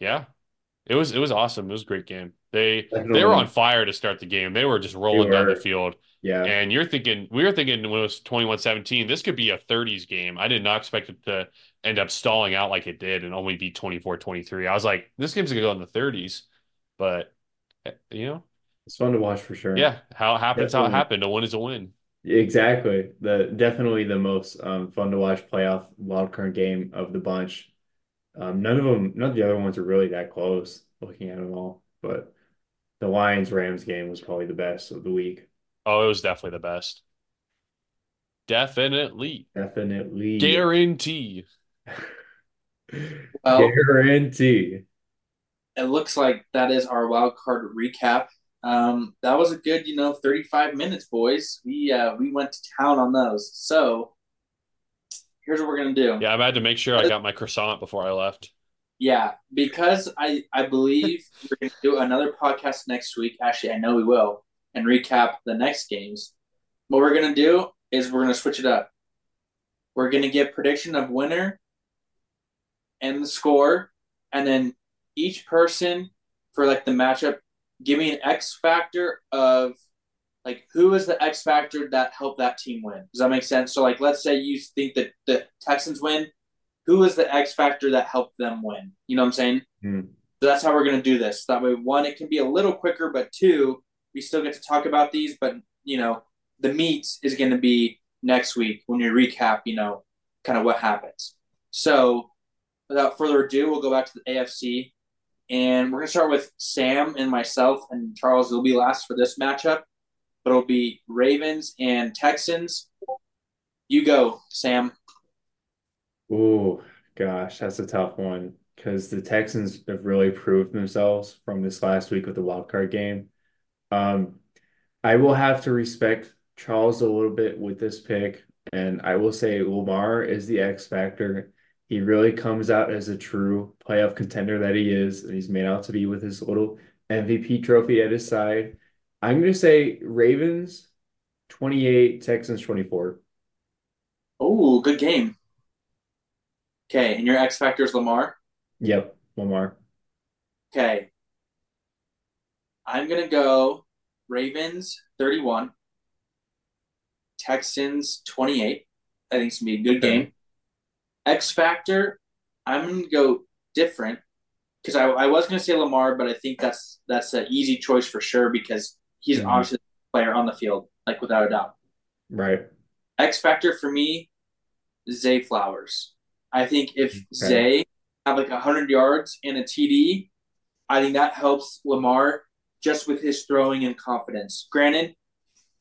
Speaker 1: yeah, it was it was awesome. It was a great game. They Definitely. they were on fire to start the game. They were just rolling were. down the field.
Speaker 2: Yeah.
Speaker 1: And you're thinking we were thinking when it was 21-17, this could be a 30s game. I did not expect it to end up stalling out like it did and only be 24-23. I was like, this game's gonna go in the 30s. But eh, you know,
Speaker 2: it's fun to watch for sure.
Speaker 1: Yeah. How it happens, definitely. how it happened. A win is a win.
Speaker 2: Exactly. The definitely the most um, fun to watch playoff wildcard game of the bunch. Um, none of them, none of the other ones are really that close looking at them all, but the Lions Rams game was probably the best of the week.
Speaker 1: Oh, it was definitely the best. Definitely.
Speaker 2: Definitely.
Speaker 1: Guarantee.
Speaker 2: well, Guarantee.
Speaker 3: It looks like that is our wild card recap. Um, that was a good, you know, 35 minutes, boys. We uh we went to town on those. So here's what we're gonna do.
Speaker 1: Yeah, I had to make sure I got my croissant before I left.
Speaker 3: Yeah, because I I believe we're gonna do another podcast next week. Actually, I know we will, and recap the next games. What we're gonna do is we're gonna switch it up. We're gonna give prediction of winner and the score, and then each person for like the matchup, give me an X factor of like who is the X factor that helped that team win. Does that make sense? So like let's say you think that the Texans win, who is the X factor that helped them win? You know what I'm saying?
Speaker 2: Mm.
Speaker 3: So that's how we're going to do this. That way, one, it can be a little quicker, but two, we still get to talk about these. But you know, the meat is going to be next week when you recap. You know, kind of what happens. So, without further ado, we'll go back to the AFC, and we're going to start with Sam and myself, and Charles will be last for this matchup. It'll be Ravens and Texans. You go, Sam.
Speaker 2: Oh gosh, that's a tough one. because the Texans have really proved themselves from this last week with the wild card game. Um, I will have to respect Charles a little bit with this pick, and I will say Lamar is the X factor. He really comes out as a true playoff contender that he is, and he's made out to be with his little MVP trophy at his side. I'm going to say Ravens 28, Texans 24.
Speaker 3: Oh, good game. Okay, and your X factor is Lamar.
Speaker 2: Yep, Lamar.
Speaker 3: Okay, I'm gonna go Ravens 31, Texans 28. I think it's gonna be a good
Speaker 2: Okay.
Speaker 3: game. X factor, I'm gonna go different because I, I was gonna say Lamar, but I think that's that's an easy choice for sure because he's
Speaker 2: Mhm.
Speaker 3: obviously the player on the field, like without a doubt.
Speaker 2: Right.
Speaker 3: X factor for me, Zay Flowers. I think if
Speaker 2: Okay.
Speaker 3: Zay have like hundred yards and a TD, I think that helps Lamar just with his throwing and confidence. Granted,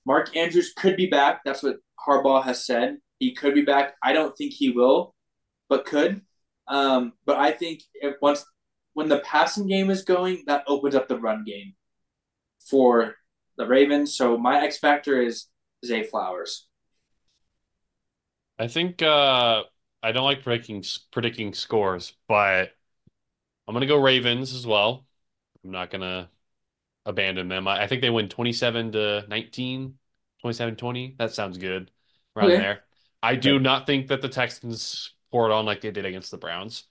Speaker 3: Mark Andrews could be back. That's what Harbaugh has said. He could be back. I don't think he will, but could. Um, but I think if once when the passing game is going, that opens up the run game for the Ravens. So my X factor is Zay Flowers.
Speaker 1: I think uh, I don't like predicting predicting scores, but I'm gonna go Ravens as well. I'm not gonna abandon them. I, I think they win 27 to 19, 27 20. That sounds good around
Speaker 3: Okay.
Speaker 1: there. I do not think that the Texans pour it on like they did against the Browns.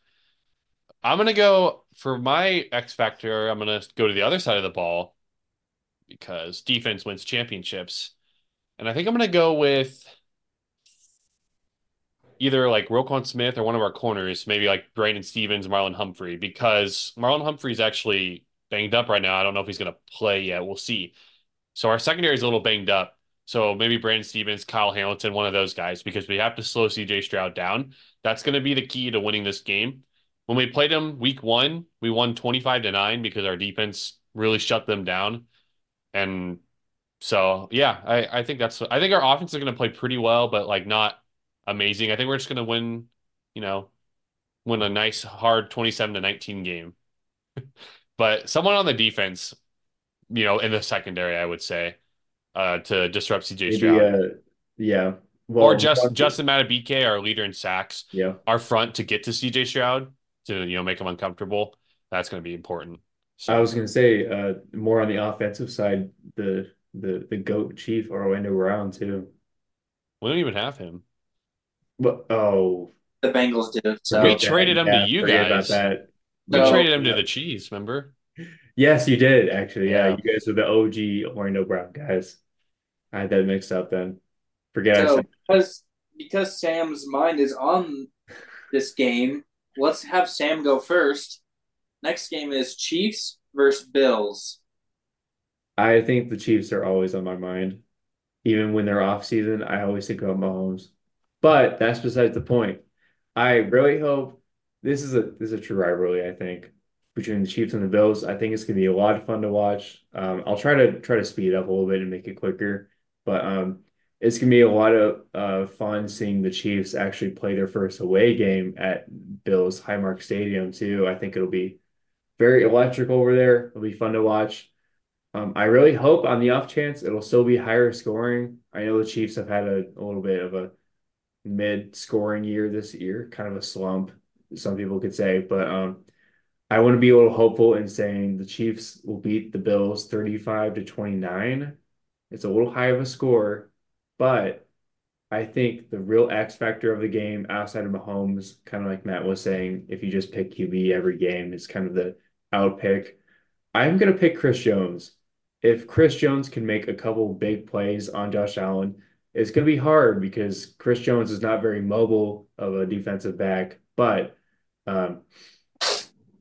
Speaker 1: I'm gonna go for my X factor. I'm gonna go to the other side of the ball because defense wins championships, and I think I'm gonna go with either like Roquan Smith or one of our corners, maybe like Brandon Stephens, Marlon Humphrey, because Marlon Humphrey's actually banged up right now. I don't know if he's gonna play yet. We'll see. So our secondary is a little banged up. So maybe Brandon Stephens, Kyle Hamilton, one of those guys, because we have to slow CJ Stroud down. That's going to be the key to winning this game. When we played them week one, we won 25 to 9 because our defense really shut them down. And so, yeah, I, I think that's, I think our offense is going to play pretty well, but like not amazing. I think we're just going to win, you know, win a nice, hard 27 to 19 game. But someone on the defense, you know, in the secondary, I would say, uh, to disrupt CJ
Speaker 2: Maybe,
Speaker 1: Stroud.
Speaker 2: uh, yeah. Well,
Speaker 1: Or just
Speaker 2: Bucky-
Speaker 1: Justin Madubuike, our leader in sacks,
Speaker 2: Yeah.
Speaker 1: our front to get to CJ Stroud to you know make him uncomfortable. That's going to be important. So
Speaker 2: I was going to say uh, more on the offensive side, the the the GOAT chief Orlando Brown too.
Speaker 1: we don't even have him.
Speaker 2: But oh,
Speaker 3: The Bengals do. So
Speaker 1: We traded him to you guys.
Speaker 2: about that.
Speaker 1: We
Speaker 3: So-
Speaker 1: traded him to the Chiefs. Remember?
Speaker 2: Yes, you did actually. Yeah,
Speaker 1: Yeah.
Speaker 2: you guys are the OG Orlando Brown guys. I had that mixed up then. Forget I
Speaker 3: So because because Sam's mind is on this game, let's have Sam go first. Next game is Chiefs versus Bills.
Speaker 2: I think the Chiefs are always on my mind. Even when they're off season, I always think about Mahomes. But that's besides the point. I really hope this is a this is a true rivalry, I think, between the Chiefs and the Bills. I think it's gonna be a lot of fun to watch. Um, I'll try to try to speed up a little bit and make it quicker. But um, it's gonna be a lot of uh, fun seeing the Chiefs actually play their first away game at Bills Highmark Stadium too. I think it'll be very electric over there. It'll be fun to watch. Um, I really hope on the off chance it'll still be higher scoring. I know the Chiefs have had a, a little bit of a mid scoring year this year, kind of a slump, some people could say, but um, I want to be a little hopeful in saying the Chiefs will beat the Bills 35 to 29. It's a little high of a score, but I think the real X factor of the game outside of Mahomes, kind of like Matt was saying, if you just pick QB every game, is kind of the out pick. I'm going to pick Chris Jones. If Chris Jones can make a couple big plays on Josh Allen, it's going to be hard because Chris Jones is not very mobile of a defensive back, but um,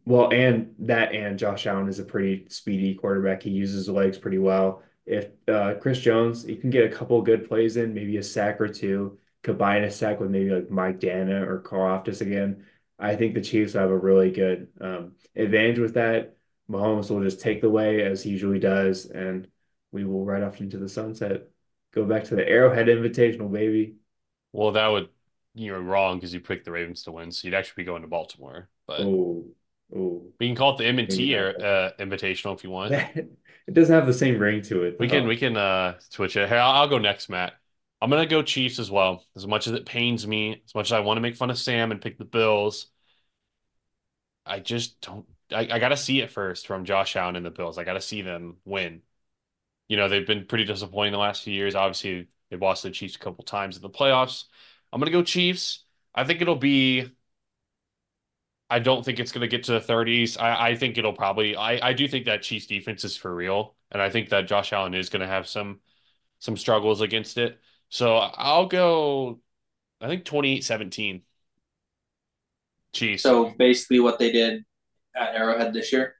Speaker 2: well, and that and Josh Allen is a pretty speedy quarterback. He uses legs pretty well. If uh, Chris Jones, he can get a couple good plays in, maybe a sack or two, combine a sack with maybe like Mike Danna or Karlaftis again. I think the Chiefs have a really good um, advantage with that. Mahomes will just take the way as he usually does, and we will ride off into the sunset. Go back to the Arrowhead Invitational, baby.
Speaker 1: Well, that would you're wrong because you picked the Ravens to win, so you'd actually be going to Baltimore. But
Speaker 2: Oh, oh.
Speaker 1: we can call it the M&T
Speaker 2: Maybe
Speaker 1: or,
Speaker 2: not.
Speaker 1: uh, Invitational if you want.
Speaker 2: It doesn't have the same ring to it.
Speaker 1: We can we can uh switch it. Hey, I'll, I'll go next, Matt. I'm gonna go Chiefs as well. As much as it pains me, as much as I want to make fun of Sam and pick the Bills, I just don't. I, I gotta see it first from Josh Allen and the Bills. I gotta see them win. You know, they've been pretty disappointing the last few years. Obviously, they've lost to the Chiefs a couple times in the playoffs. I'm gonna go Chiefs. I think it'll be. I don't think it's going to get to the 30s. I, I think it'll probably. I, I do think that Chiefs defense is for real, and I think that Josh Allen is going to have some some struggles against it. So I'll go. I think 28-17. Chiefs.
Speaker 3: So basically, what they did at Arrowhead this year.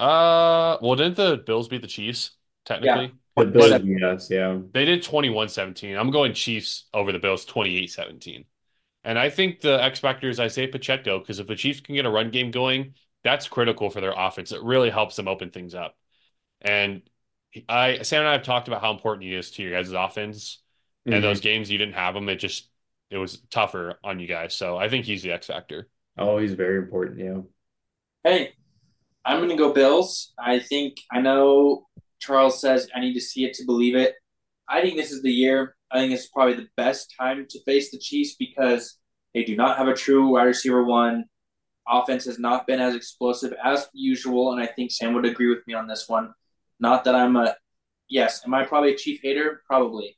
Speaker 1: uh, well, didn't the Bills beat the Chiefs technically?
Speaker 2: The Bills,
Speaker 3: But-
Speaker 2: yes, yeah.
Speaker 1: They did 21-17. I'm going Chiefs over the Bills 28-17. And I think the X factor is Isaiah Pacheco because if the Chiefs can get a run game going, that's critical for their offense. It really helps them open things up. And I Sam and I have talked about how important he is to your guys' offense.
Speaker 2: Mhm.
Speaker 1: And those games you didn't have him, it just it was tougher on you guys. So I think he's the X factor.
Speaker 2: Oh, he's very important, yeah.
Speaker 3: Hey, I'm going to go Bills. I think I know Charles says I need to see it to believe it. I think this is the year. I think it's probably the best time to face the Chiefs because they do not have a true wide receiver one. Offense has not been as explosive as usual, and I think Sam would agree with me on this one. Not that I'm a yes, am I probably a Chief hater? Probably.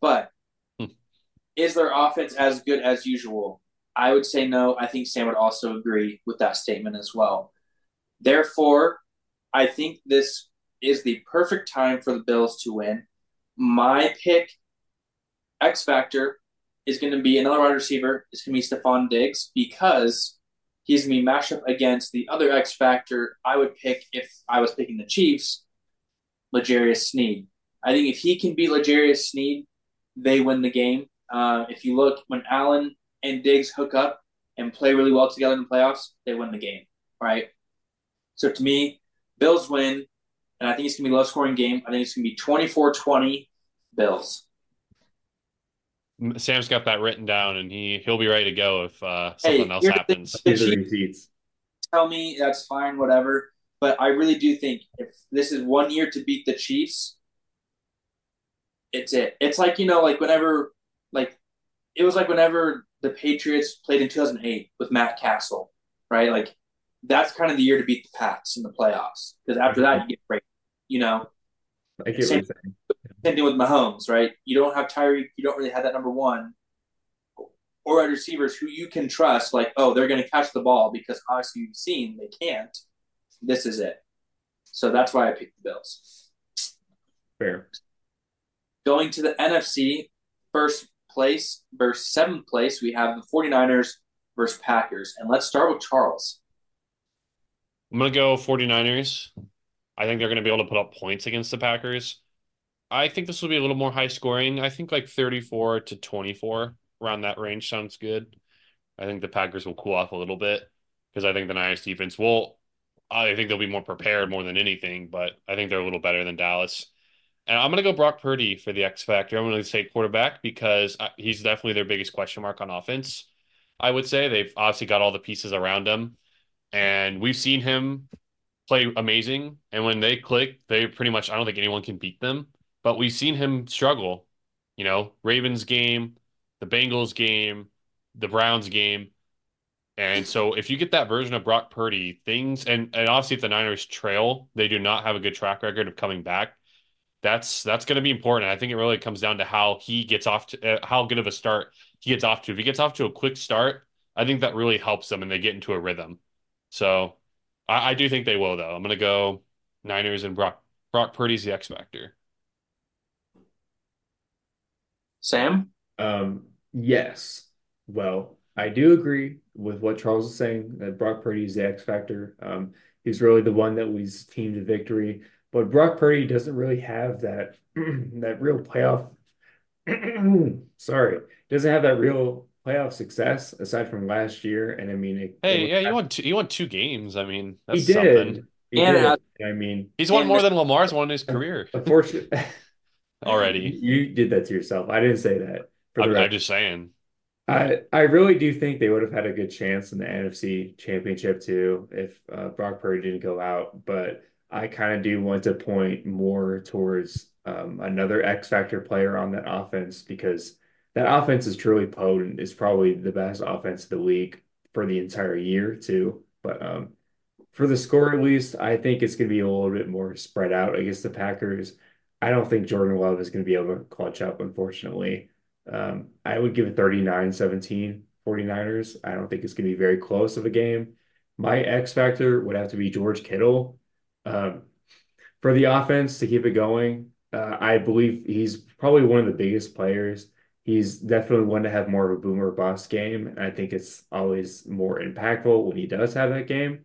Speaker 3: But. Is their offense as good as usual? I would say no. I think Sam would also agree with that statement as well. Therefore, I think this is the perfect time for the Bills to win. My pick, X Factor, is going to be another wide receiver. It's going to be Stefon Diggs because he's going to be matched up against the other X Factor I would pick if I was picking the Chiefs, L'Jarius Sneed. I think if he can beat L'Jarius Sneed, they win the game. Uh, if you look, when Allen and Diggs hook up and play really well together in the playoffs, they win the game, right? So to me, Bills win, and I think it's going to be a low scoring game. I think it's going to be 24 20 Bills.
Speaker 1: Sam's got that written down and he he'll be ready to go if uh
Speaker 3: Hey,
Speaker 1: something else
Speaker 3: here's thing.
Speaker 1: happens.
Speaker 3: The
Speaker 2: Here's the
Speaker 3: Chiefs- Tell me that's fine, whatever. But I really do think if this is one year to beat the Chiefs, it's it. It's like, you know, like whenever, like, it was like whenever the Patriots played in 2008 with Matt Cassel, right? Like, that's kind of the year to beat the Pats in the playoffs. Because after that, you get break. You know,
Speaker 2: I get what
Speaker 3: Same-
Speaker 2: you're saying.
Speaker 3: same thing with Mahomes, right? You don't have Tyreek, you don't really have that number one or wide receivers who you can trust, like, oh, they're going to catch the ball because obviously you've seen they can't. This is it. So that's why I picked the Bills.
Speaker 2: Fair.
Speaker 3: Going to the NFC, first place versus seventh place, we have the 49ers versus Packers. And let's start with Charles.
Speaker 1: I'm gonna go 49ers. I think they're gonna be able to put up points against the Packers. I think this will be a little more high scoring. I think like 34 to 24 around that range sounds good. I think the Packers will cool off a little bit because I think the Niners defense will. I think they'll be more prepared more than anything, but I think they're a little better than Dallas. And I'm gonna go Brock Purdy for the X factor. I'm gonna say quarterback because he's definitely their biggest question mark on offense. I would say they've obviously got all the pieces around him, and we've seen him play amazing. And when they click, they pretty much I don't think anyone can beat them. But we've seen him struggle. You know, Ravens game, the Bengals game, the Browns game. And so if you get that version of Brock Purdy, things and, and obviously if the Niners trail, they do not have a good track record of coming back. That's that's going to be important. I think it really comes down to how he gets off to uh, how good of a start he gets off to. If he gets off to a quick start, I think that really helps them and they get into a rhythm. So I, I do think they will though. I'm going to go Niners and Brock Brock Purdy's the X factor.
Speaker 3: Sam?
Speaker 2: Um, yes. Well, I do agree with what Charles is saying that Brock Purdy is the X factor. Um, he's really the one that leads his team to victory. But Brock Purdy doesn't really have that that real playoff. Sorry, doesn't have that real playoff success aside from last year. And I mean, it,
Speaker 1: Hey,
Speaker 2: it
Speaker 1: yeah, you
Speaker 2: was-
Speaker 1: won two, you won two games. I mean,
Speaker 2: he did.
Speaker 1: something.
Speaker 2: He
Speaker 3: And,
Speaker 2: did.
Speaker 3: uh,
Speaker 2: I mean,
Speaker 1: He's won more
Speaker 3: Mr.
Speaker 1: than Lamar's won in his career
Speaker 2: unfortunately,
Speaker 1: already.
Speaker 2: you did that to yourself. I didn't say that. For the
Speaker 1: I'm, I'm just saying.
Speaker 2: I I really do think they would have had a good chance in the NFC Championship too if uh, Brock Purdy didn't go out. But I kind of do want to point more towards um, another X factor player on that offense because that offense is truly potent. It's probably the best offense of the league for the entire year too. But um, for the score at least, I think it's going to be a little bit more spread out against the Packers. I don't think Jordan Love is going to be able to clutch up, unfortunately. Um, I would give it 39-17 49ers. I don't think it's going to be very close of a game. My X factor would have to be George Kittle. Um, for the offense to keep it going, uh, I believe he's probably one of the biggest players. He's definitely one to have more of a boomer bust game. And I think it's always more impactful when he does have that game.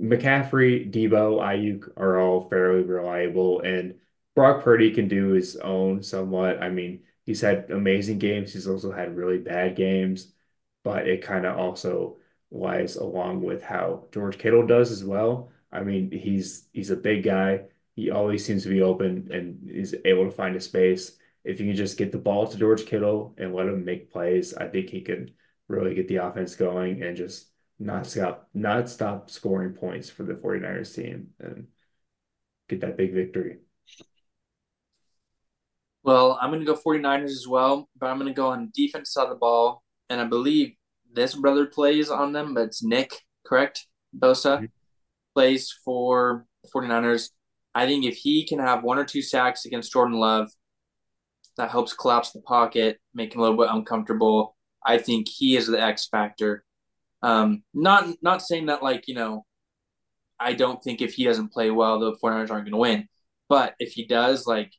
Speaker 2: McCaffrey, Deebo, Aiyuk are all fairly reliable, and Brock Purdy can do his own somewhat. I mean, he's had amazing games. He's also had really bad games, but it kind of also lies along with how George Kittle does as well. I mean, he's he's a big guy. He always seems to be open and is able to find a space. If you can just get the ball to George Kittle and let him make plays, I think he could really get the offense going and just not stop not stop scoring points for the 49ers team and get that big victory.
Speaker 3: Well, I'm going to go 49ers as well, but I'm going to go on defense side of the ball. And I believe this brother plays on them, but it's Nick, correct? Bosa mm-hmm. Plays for the 49ers. I think if he can have one or two sacks against Jordan Love, that helps collapse the pocket, make him a little bit uncomfortable. I think he is the X factor. Um, not not saying that like you know, I don't think if he doesn't play well, the 49ers aren't going to win. But if he does, like,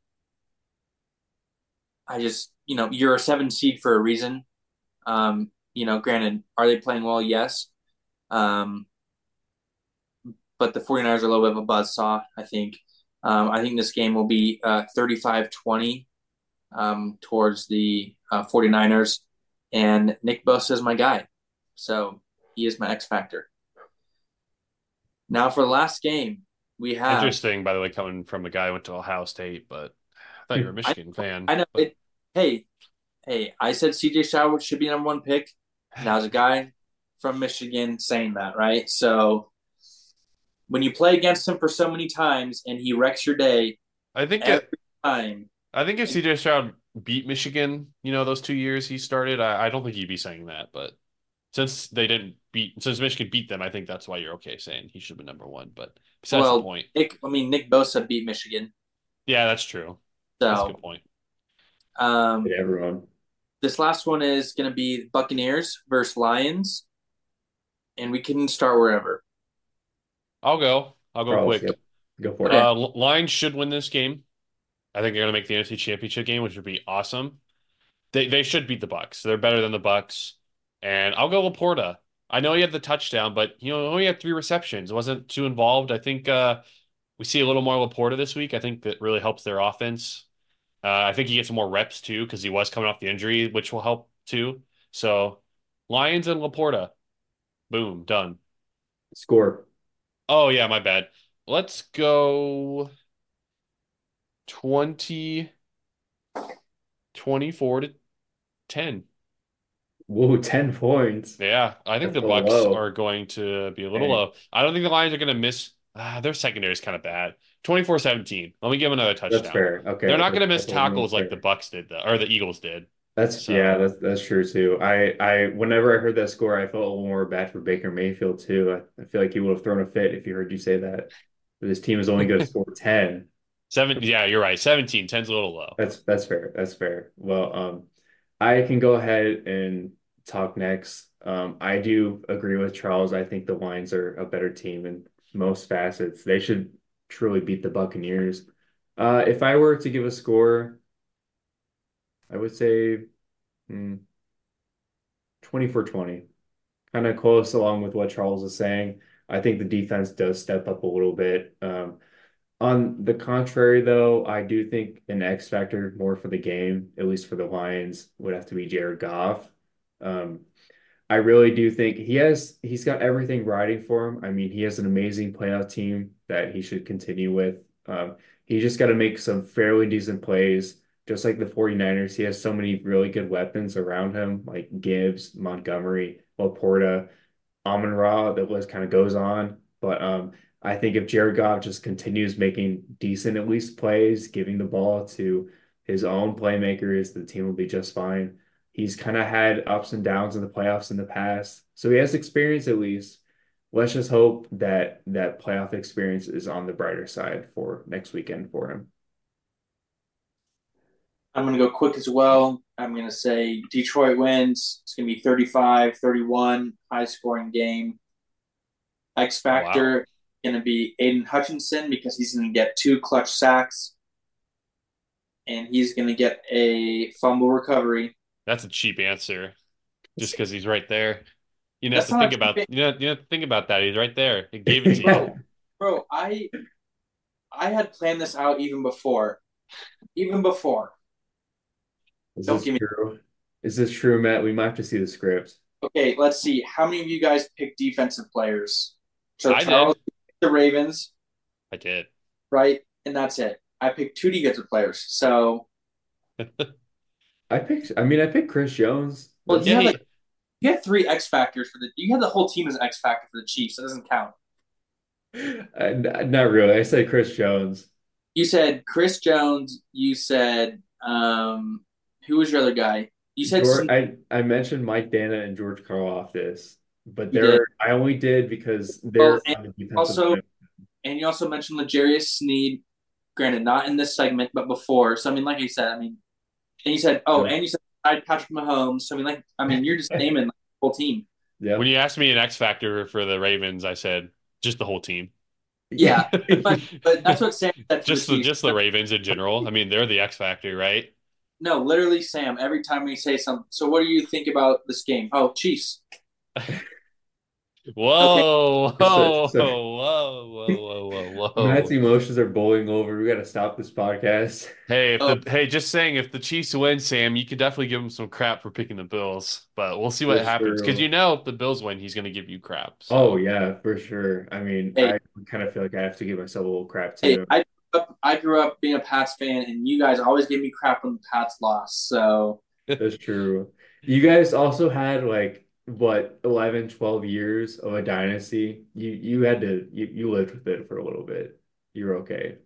Speaker 3: I just you know, you're a seven seed for a reason. Um, you know, granted, are they playing well? Yes. Um, but the 49ers are a little bit of a buzz saw, I think. Um, I think this game will be uh, 35-20 um, towards the uh, 49ers. And Nick Bosa is my guy. So he is my X factor. Now for the last game, we have
Speaker 1: interesting, by the way, coming from a guy who went to Ohio State, but I thought you were a Michigan
Speaker 3: I,
Speaker 1: fan.
Speaker 3: I know.
Speaker 1: But...
Speaker 3: It, hey, hey, I said CJ Stroud should be number one pick. Now there's a guy from Michigan saying that, right? So when you play against him for so many times and he wrecks your day,
Speaker 1: I think every it, time. I think if CJ Stroud beat Michigan, you know, those two years he started, I, I don't think he'd be saying that, but since they didn't beat since Michigan beat them, I think that's why you're okay saying he should be number one. But besides well, the point,
Speaker 3: Nick, I mean Nick Bosa beat Michigan.
Speaker 1: Yeah, that's true.
Speaker 3: So,
Speaker 1: that's a good point.
Speaker 3: Um,
Speaker 2: hey, everyone.
Speaker 3: This last one is going to be Buccaneers versus Lions, and we can start wherever.
Speaker 1: I'll go. I'll go quick. Yep.
Speaker 2: Go for it.
Speaker 1: Uh, Lions should win this game. I think they're going to make the NFC Championship game, which would be awesome. They they should beat the Bucks. They're better than the Bucks. And I'll go LaPorta. I know he had the touchdown, but you know, only had three receptions. wasn't too involved. I think uh, we see a little more LaPorta this week. I think that really helps their offense. Uh, I think he gets more reps too because he was coming off the injury, which will help too. So Lions and LaPorta. Boom, done.
Speaker 2: Score.
Speaker 1: Oh yeah, my bad. Let's go 20 24 to 10.
Speaker 2: Whoa, 10 points.
Speaker 1: Yeah, I think That's the Bucks low. are going to be a little low. I don't think the Lions are going to miss. Uh, their secondary is kind of bad. 24-17. Let me give them another touchdown.
Speaker 2: That's fair. Okay.
Speaker 1: They're not going to miss tackles like the Bucks did, though, or the Eagles did.
Speaker 2: That's so. yeah, that's that's true too. I I whenever I heard that score, I felt a little more bad for Baker Mayfield too. I, I feel like he would have thrown a fit if he heard you say that. But his team is only going to score 10.
Speaker 1: Seven, yeah, you're right. 17, 10's a little low.
Speaker 2: That's that's fair. That's fair. Well, um, I can go ahead and talk next. Um, I do agree with Charles. I think the Lions are a better team in most facets. They should truly beat the Buccaneers. Uh, if I were to give a score, I would say hmm, 24-20. Kind of close along with what Charles is saying. I think the defense does step up a little bit. Um, on the contrary, though, I do think an X factor more for the game, at least for the Lions, would have to be Jared Goff. Um, I really do think he has he's got everything riding for him. I mean, he has an amazing playoff team that he should continue with. Um, he just got to make some fairly decent plays just like the 49ers, he has so many really good weapons around him, like Gibbs, Montgomery, Laporta, Amon-Ra. The list kind of goes on. But um, I think if Jared Goff just continues making decent at least plays, giving the ball to his own playmakers, the team will be just fine. He's kind of had ups and downs in the playoffs in the past, so he has experience at least. Let's just hope that that playoff experience is on the brighter side for next weekend for him.
Speaker 3: I'm going to go quick as well. I'm going to say Detroit wins. It's going to be 35 31, high scoring game. X oh, Factor wow. going to be Aidan Hutchinson because he's going to get two clutch sacks and he's going to get a fumble recovery.
Speaker 1: That's a cheap answer just because he's right there. You have to think about you know you have to think about that. He's right there. He gave it to
Speaker 3: you. Bro, I I had planned this out even before. Even before.
Speaker 2: Is Don't this true? Is this true, Matt? We might have to see the script.
Speaker 3: Okay, let's see. How many of you guys picked defensive players? So I Charles did. the Ravens.
Speaker 1: I did.
Speaker 3: Right? And that's it. I picked two defensive players. So
Speaker 2: I picked I mean I picked Chris Jones.
Speaker 3: Well, you, yeah, had like, you had three X factors for the you had the whole team as X factor for the Chiefs. That doesn't count.
Speaker 2: Uh, not really. I said Chris Jones.
Speaker 3: You said Chris Jones. You said um, who was your other guy? You said
Speaker 2: George, some... I I mentioned Mike Danna and George Karlaftis, but they're I only did because they're
Speaker 3: and also and you also mentioned L'Jarius Sneed. Granted, not in this segment, but before. So I mean, like you said, I mean, and you said, oh, yeah. and you said I Patrick Mahomes. So I mean, like, I mean, you're just naming the whole team.
Speaker 1: Yeah. When you asked me an X factor for the Ravens, I said just the whole team.
Speaker 3: Yeah, but, but that's what Sam said.
Speaker 1: just the, just the Ravens in general. I mean, they're the X factor, right?
Speaker 3: No, literally, Sam. Every time we say something, so what do you think about this game? Oh, Chiefs.
Speaker 1: Whoa, okay. whoa, so, so, whoa, whoa, whoa, whoa,
Speaker 2: Matt's emotions are boiling over. We got to stop this podcast.
Speaker 1: Hey, if oh. the, hey, just saying, if the Chiefs win, Sam, you could definitely give him some crap for picking the Bills, but we'll see what for happens because you know if the Bills win, he's going to give you crap.
Speaker 2: So. Oh yeah, for sure. I mean, hey. I kind of feel like I have to give myself a little crap too.
Speaker 3: Hey, I I grew up being a Pats fan, and you guys always gave me crap when the Pats lost. So.
Speaker 2: That's true. You guys also had like what 11 12 years of a dynasty? You you had to you, you lived with it for a little bit. You're okay.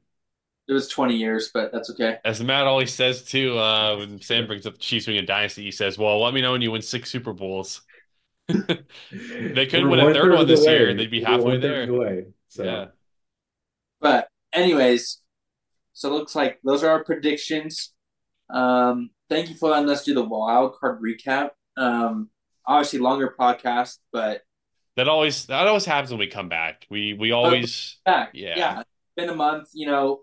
Speaker 3: It was 20 years but that's okay.
Speaker 1: As matt always says too uh when sam brings up the chiefs winning a dynasty he says well let me know when you win six super bowls. They could win a third one this year and they'd be halfway there. away, so. yeah.
Speaker 3: But anyways so it looks like those are our predictions um thank you for letting us do the wild card recap um obviously longer podcast, but
Speaker 1: that always that always happens when we come back. We we always
Speaker 3: back. Yeah. Yeah. It's been a month, you know,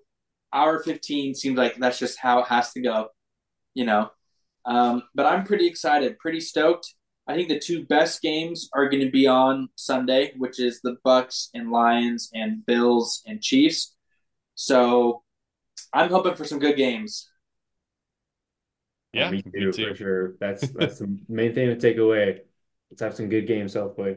Speaker 3: hour 15 seems like that's just how it has to go, you know. Um, but I'm pretty excited, pretty stoked. I think the two best games are going to be on Sunday, which is the Bucks and Lions and Bills and Chiefs. So I'm hoping for some good games.
Speaker 1: Yeah,
Speaker 2: me too, me too. for sure. That's that's the main thing to take away. Let's have some good games hopefully.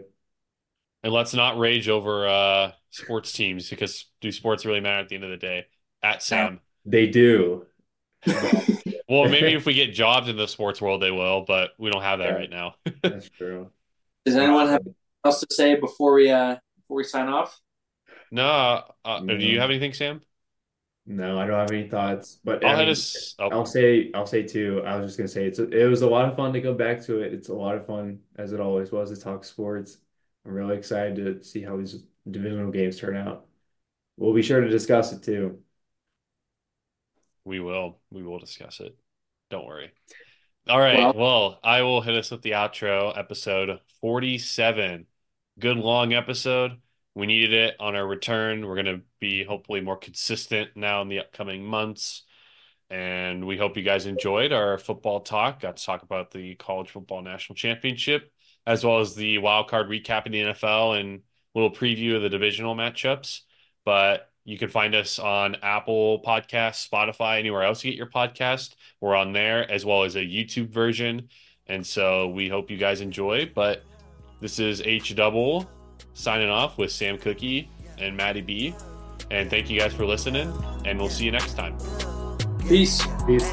Speaker 1: And let's not rage over uh sports teams because do sports really matter at the end of the day? At Sam.
Speaker 2: They do.
Speaker 1: well, maybe if we get jobs in the sports world, they will, but we don't have that yeah, right now.
Speaker 2: that's true.
Speaker 3: Does anyone have else to say before we uh before we sign off?
Speaker 1: No. Uh, Do you have anything, Sam?
Speaker 2: No, I don't have any thoughts. But
Speaker 1: I'll,
Speaker 2: I
Speaker 1: mean,
Speaker 2: oh. I'll say I'll say too. I was just gonna say it's it was a lot of fun to go back to it. It's a lot of fun as it always was to talk sports. I'm really excited to see how these divisional games turn out. We'll be sure to discuss it too.
Speaker 1: We will. We will discuss it. Don't worry. All right. Well, well I will hit us with the outro, episode 47. Good long episode we needed it on our return. We're going to be hopefully more consistent now in the upcoming months. And we hope you guys enjoyed our football talk. Got to talk about the college football national championship, as well as the wild card recap in the NFL and a little preview of the divisional matchups. But you can find us on Apple Podcasts, Spotify, anywhere else you get your podcast. We're on there, as well as a YouTube version. And so we hope you guys enjoy. But this is H Double signing off with Sam Cookie and Maddie B. And thank you guys for listening, and we'll see you next time.
Speaker 3: Peace.
Speaker 2: Peace.